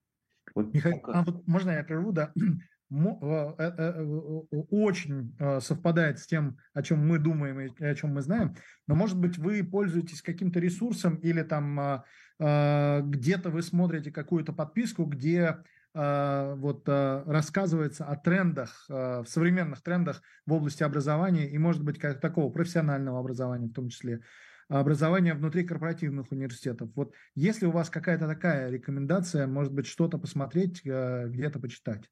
Вот Михаил, а вот можно я прерву, да? Э, очень совпадает с тем, о чем мы думаем и о чем мы знаем, но, может быть, вы пользуетесь каким-то ресурсом или там где-то вы смотрите какую-то подписку, где вот а, рассказывается о трендах, а, в современных трендах в области образования и, может быть, как такого профессионального образования в том числе, образования внутри корпоративных университетов. Вот если у вас какая-то такая рекомендация, может быть, что-то посмотреть, где-то почитать?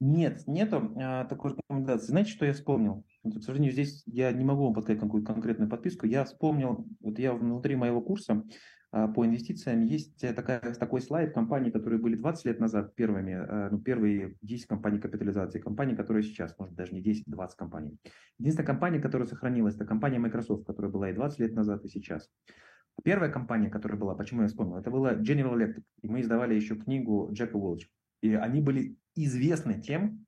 Нет, нету а, такой рекомендации. Знаете, что я вспомнил? К сожалению, здесь я не могу вам подсказать какую-то конкретную подписку. Я вспомнил, вот я внутри моего курса а, по инвестициям. Есть такая, такой слайд компаний, которые были 20 лет назад первыми, а, ну, первые 10 компаний капитализации, компании, которые сейчас, может даже не 10, 20 компаний. Единственная компания, которая сохранилась, это компания Microsoft, которая была и 20 лет назад, и сейчас. Первая компания, которая была, почему я вспомнил, это была General Electric. И мы издавали еще книгу Джека Уолч. И они были известны тем,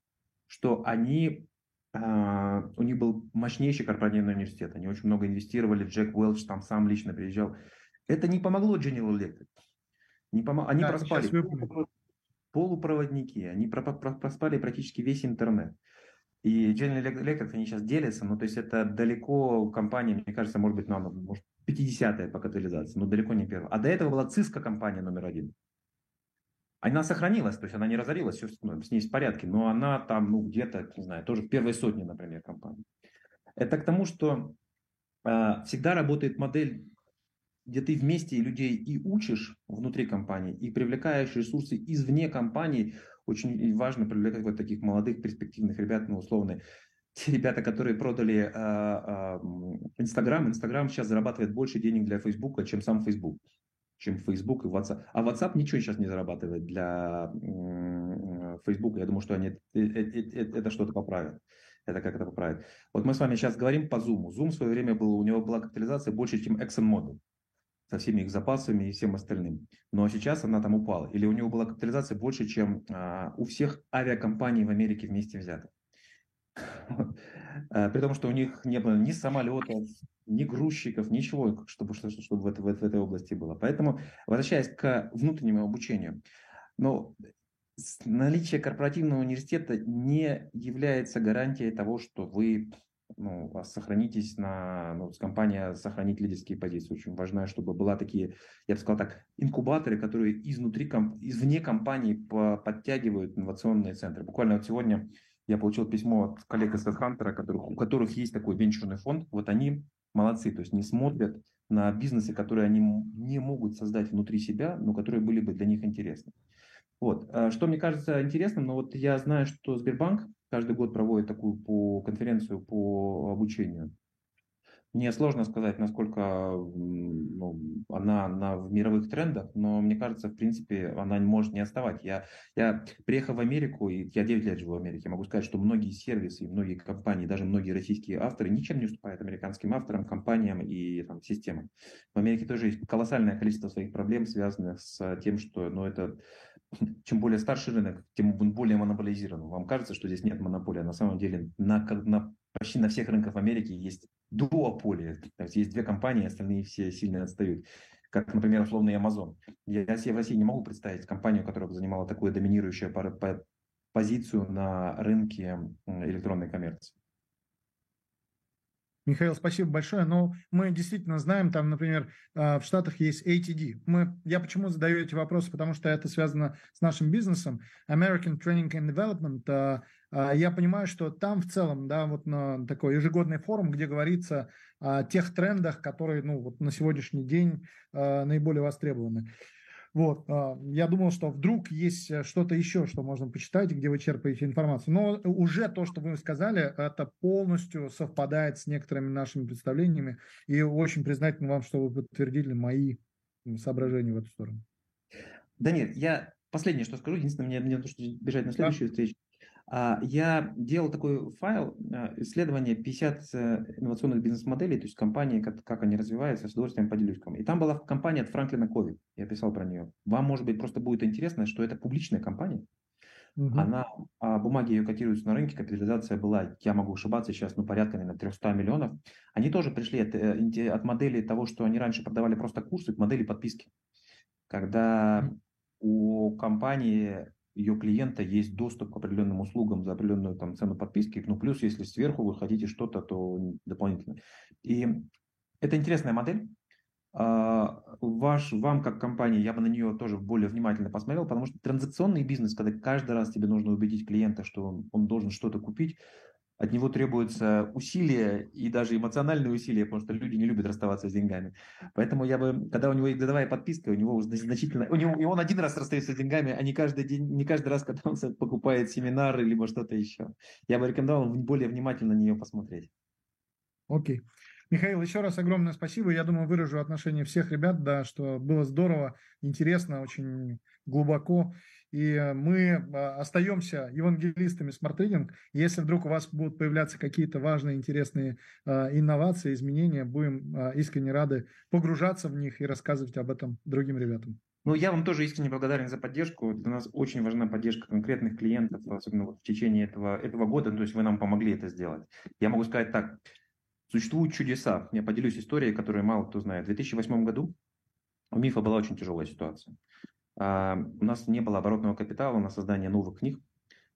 что они Uh, у них был мощнейший корпоративный университет. Они очень много инвестировали. Джек Уэлч там сам лично приезжал. Это не помогло General Electric. Не пом... Они да, проспали полупроводники, они проспали практически весь интернет. И General Electric, они сейчас делятся, ну, то есть это далеко компания, мне кажется, может быть, надо, может, 50-я по катализации, но далеко не первая. А до этого была Cisco компания номер один. Она сохранилась, то есть она не разорилась, все ну, с ней в порядке, но она там, ну, где-то, не знаю, тоже в первой сотне, например, компаний. Это к тому, что э, всегда работает модель, где ты вместе людей и учишь внутри компании, и привлекаешь ресурсы извне компании. Очень важно привлекать вот таких молодых перспективных ребят, ну, условно, те ребята, которые продали Инстаграм, Инстаграм сейчас зарабатывает больше денег для Фейсбука, чем сам Фейсбук, чем Facebook и WhatsApp. А WhatsApp ничего сейчас не зарабатывает для Фейсбука. Я думаю, что они э, э, э, это что-то поправят. Это как это поправить. Вот мы с вами сейчас говорим по Zoom. Zoom в свое время был, у него была капитализация больше, чем ExxonMobil со всеми их запасами и всем остальным. Но сейчас она там упала. Или у него была капитализация больше, чем а, у всех авиакомпаний в Америке вместе взятых. Э, при том, что у них не было ни самолетов, ни грузчиков, ничего, чтобы, чтобы в, этой, в этой области было. Поэтому, возвращаясь к внутреннему обучению, но наличие корпоративного университета не является гарантией того, что вы ну, вас сохранитесь на, ну, с компания сохранит лидерские позиции. Очень важно, чтобы была такие, я бы сказал так, инкубаторы, которые изнутри, извне компании подтягивают инновационные центры. Буквально вот сегодня я получил письмо от коллег из HeadHunter, которых, у которых есть такой венчурный фонд. Вот они молодцы, то есть не смотрят на бизнесы, которые они не могут создать внутри себя, но которые были бы для них интересны. Вот. А что мне кажется интересным, но вот я знаю, что Сбербанк каждый год проводит такую по конференцию по обучению. Мне сложно сказать, насколько ну, она на, в мировых трендах, но мне кажется, в принципе, она может не отставать. Я, я приехал в Америку, и я 9 лет живу в Америке, могу сказать, что многие сервисы, многие компании, даже многие российские авторы ничем не уступают американским авторам, компаниям и там, системам. В Америке тоже есть колоссальное количество своих проблем, связанных с тем, что ну, это чем более старший рынок, тем он более монополизирован. Вам кажется, что здесь нет монополии, а на самом деле на, на, почти на всех рынках в Америке есть дуополия. То есть есть две компании, остальные все сильно отстают. Как, например, условный Amazon. Я себе в России не могу представить компанию, которая бы занимала такую доминирующую позицию на рынке электронной коммерции. Михаил, спасибо большое. Но мы действительно знаем, там, например, а, в Штатах есть ATD. Мы, я почему задаю эти вопросы? Потому что это связано с нашим бизнесом. American Training and Development. А, а, я понимаю, что там в целом, да, вот на такой ежегодный форум, где говорится о тех трендах, которые, ну, вот на сегодняшний день наиболее востребованы. Вот, а, я думал, что вдруг есть э, что-то еще, что можно почитать, где вы черпаете информацию. Но уже то, что вы сказали, это полностью совпадает с некоторыми нашими представлениями. И очень признателен вам, что вы подтвердили мои соображения в эту сторону. Да нет, я последнее, что скажу, единственное, мне, мне нужно бежать на следующую встречу. А, я делал такой файл, а, исследование 50 э, инновационных бизнес-моделей, то есть компании, как, как они развиваются, с удовольствием поделюсь. И там была компания от Франклина Кови, я писал про нее. Вам, может быть, просто будет интересно, что это публичная компания. Угу. Она, а бумаги ее котируются на рынке, капитализация была, я могу ошибаться сейчас, ну, порядка, наверное, 300 миллионов. Они тоже пришли от, э, от модели того, что они раньше продавали просто курсы, к модели подписки. Когда у компании ее клиента есть доступ к определенным услугам за определенную там, цену подписки. Ну, плюс, если сверху вы хотите что-то, то дополнительно. И это интересная модель. А, ваш, вам как компания, я бы на нее тоже более внимательно посмотрел, потому что транзакционный бизнес, когда каждый раз тебе нужно убедить клиента, что он, он должен что-то купить, от него требуются усилия и даже эмоциональные усилия, потому что люди не любят расставаться с деньгами. Поэтому я бы, когда у него есть годовая подписка, у него значительно, у него, и он один раз расстается с деньгами, а не каждый день, не каждый раз, когда он покупает семинары либо что-то еще. Я бы рекомендовал более внимательно на нее посмотреть. Окей. Михаил, еще раз огромное спасибо. Я думаю, выражу отношение всех ребят, да, что было здорово, интересно, очень глубоко. И мы а, остаемся евангелистами Smart Reading. Если вдруг у вас будут появляться какие-то важные, интересные а, инновации, изменения, будем а, искренне рады погружаться в них и рассказывать об этом другим ребятам. Ну, я вам тоже искренне благодарен за поддержку. Для нас очень важна поддержка конкретных клиентов, особенно вот в течение этого, этого года. То есть вы нам помогли это сделать. Я могу сказать так. Существуют чудеса. Я поделюсь историей, которую мало кто знает. В 2008 году у МИФа была очень тяжелая ситуация. А, у нас не было оборотного капитала на создание новых книг.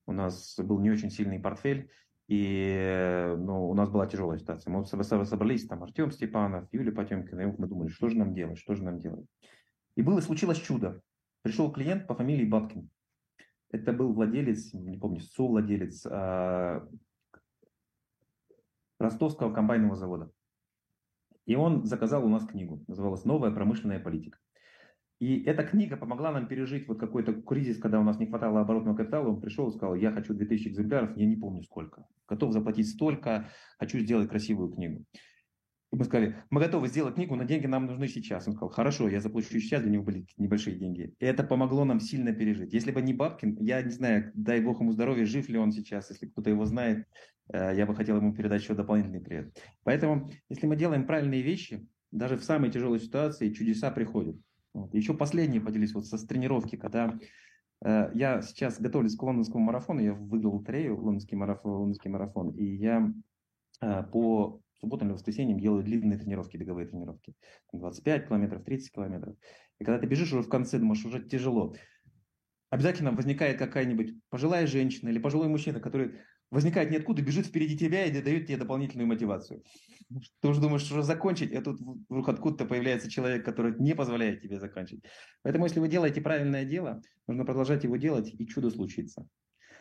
У нас был не очень сильный портфель. И ну, у нас была тяжелая ситуация. Мы собрались, там Артем Степанов, Юлия Потемкина, и мы думали, что же нам делать, что же нам делать. И было, случилось чудо. Пришел клиент по фамилии Бабкин. Это был владелец, не помню, совладелец э, Ростовского комбайного завода. И он заказал у нас книгу, называлась «Новая промышленная политика». И эта книга помогла нам пережить вот какой-то кризис, когда у нас не хватало оборотного капитала. Он пришел и сказал, я хочу 2000 экземпляров, я не помню сколько. Готов заплатить столько, хочу сделать красивую книгу. И мы сказали, мы готовы сделать книгу, но деньги нам нужны сейчас. Он сказал, хорошо, я заплачу сейчас, для него были небольшие деньги. И это помогло нам сильно пережить. Если бы не Бабкин, я не знаю, дай бог ему здоровья, жив ли он сейчас, если кто-то его знает, э, я бы хотел ему передать еще дополнительный привет. Поэтому, если мы делаем правильные вещи, даже в самой тяжелой ситуации чудеса приходят. Вот. Еще последнее поделюсь вот со с тренировки, когда э, я сейчас готовлюсь к лондонскому марафону, я выиграл лотерею, лондонский марафон, лондонский марафон, и я э, по субботам или воскресеньям делаю длинные тренировки, беговые тренировки. 25 километров, 30 километров. И когда ты бежишь уже в конце, думаешь, уже тяжело. Обязательно возникает какая-нибудь пожилая женщина или пожилой мужчина, который возникает ниоткуда, бежит впереди тебя и дает тебе дополнительную мотивацию. Ты уже думаешь, что закончить, а тут вдруг откуда-то появляется человек, который не позволяет тебе закончить. Поэтому, если вы делаете правильное дело, нужно продолжать его делать, и чудо случится.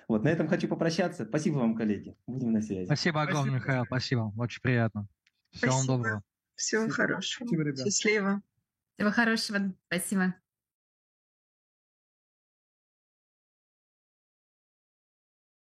Вот, на этом хочу попрощаться. Спасибо вам, коллеги. Будем на связи. Спасибо огромное, спасибо. Михаил. Спасибо. Очень приятно. Всего спасибо. вам доброго. Всего хорошего. Спасибо, Счастливо. Всего хорошего. Спасибо.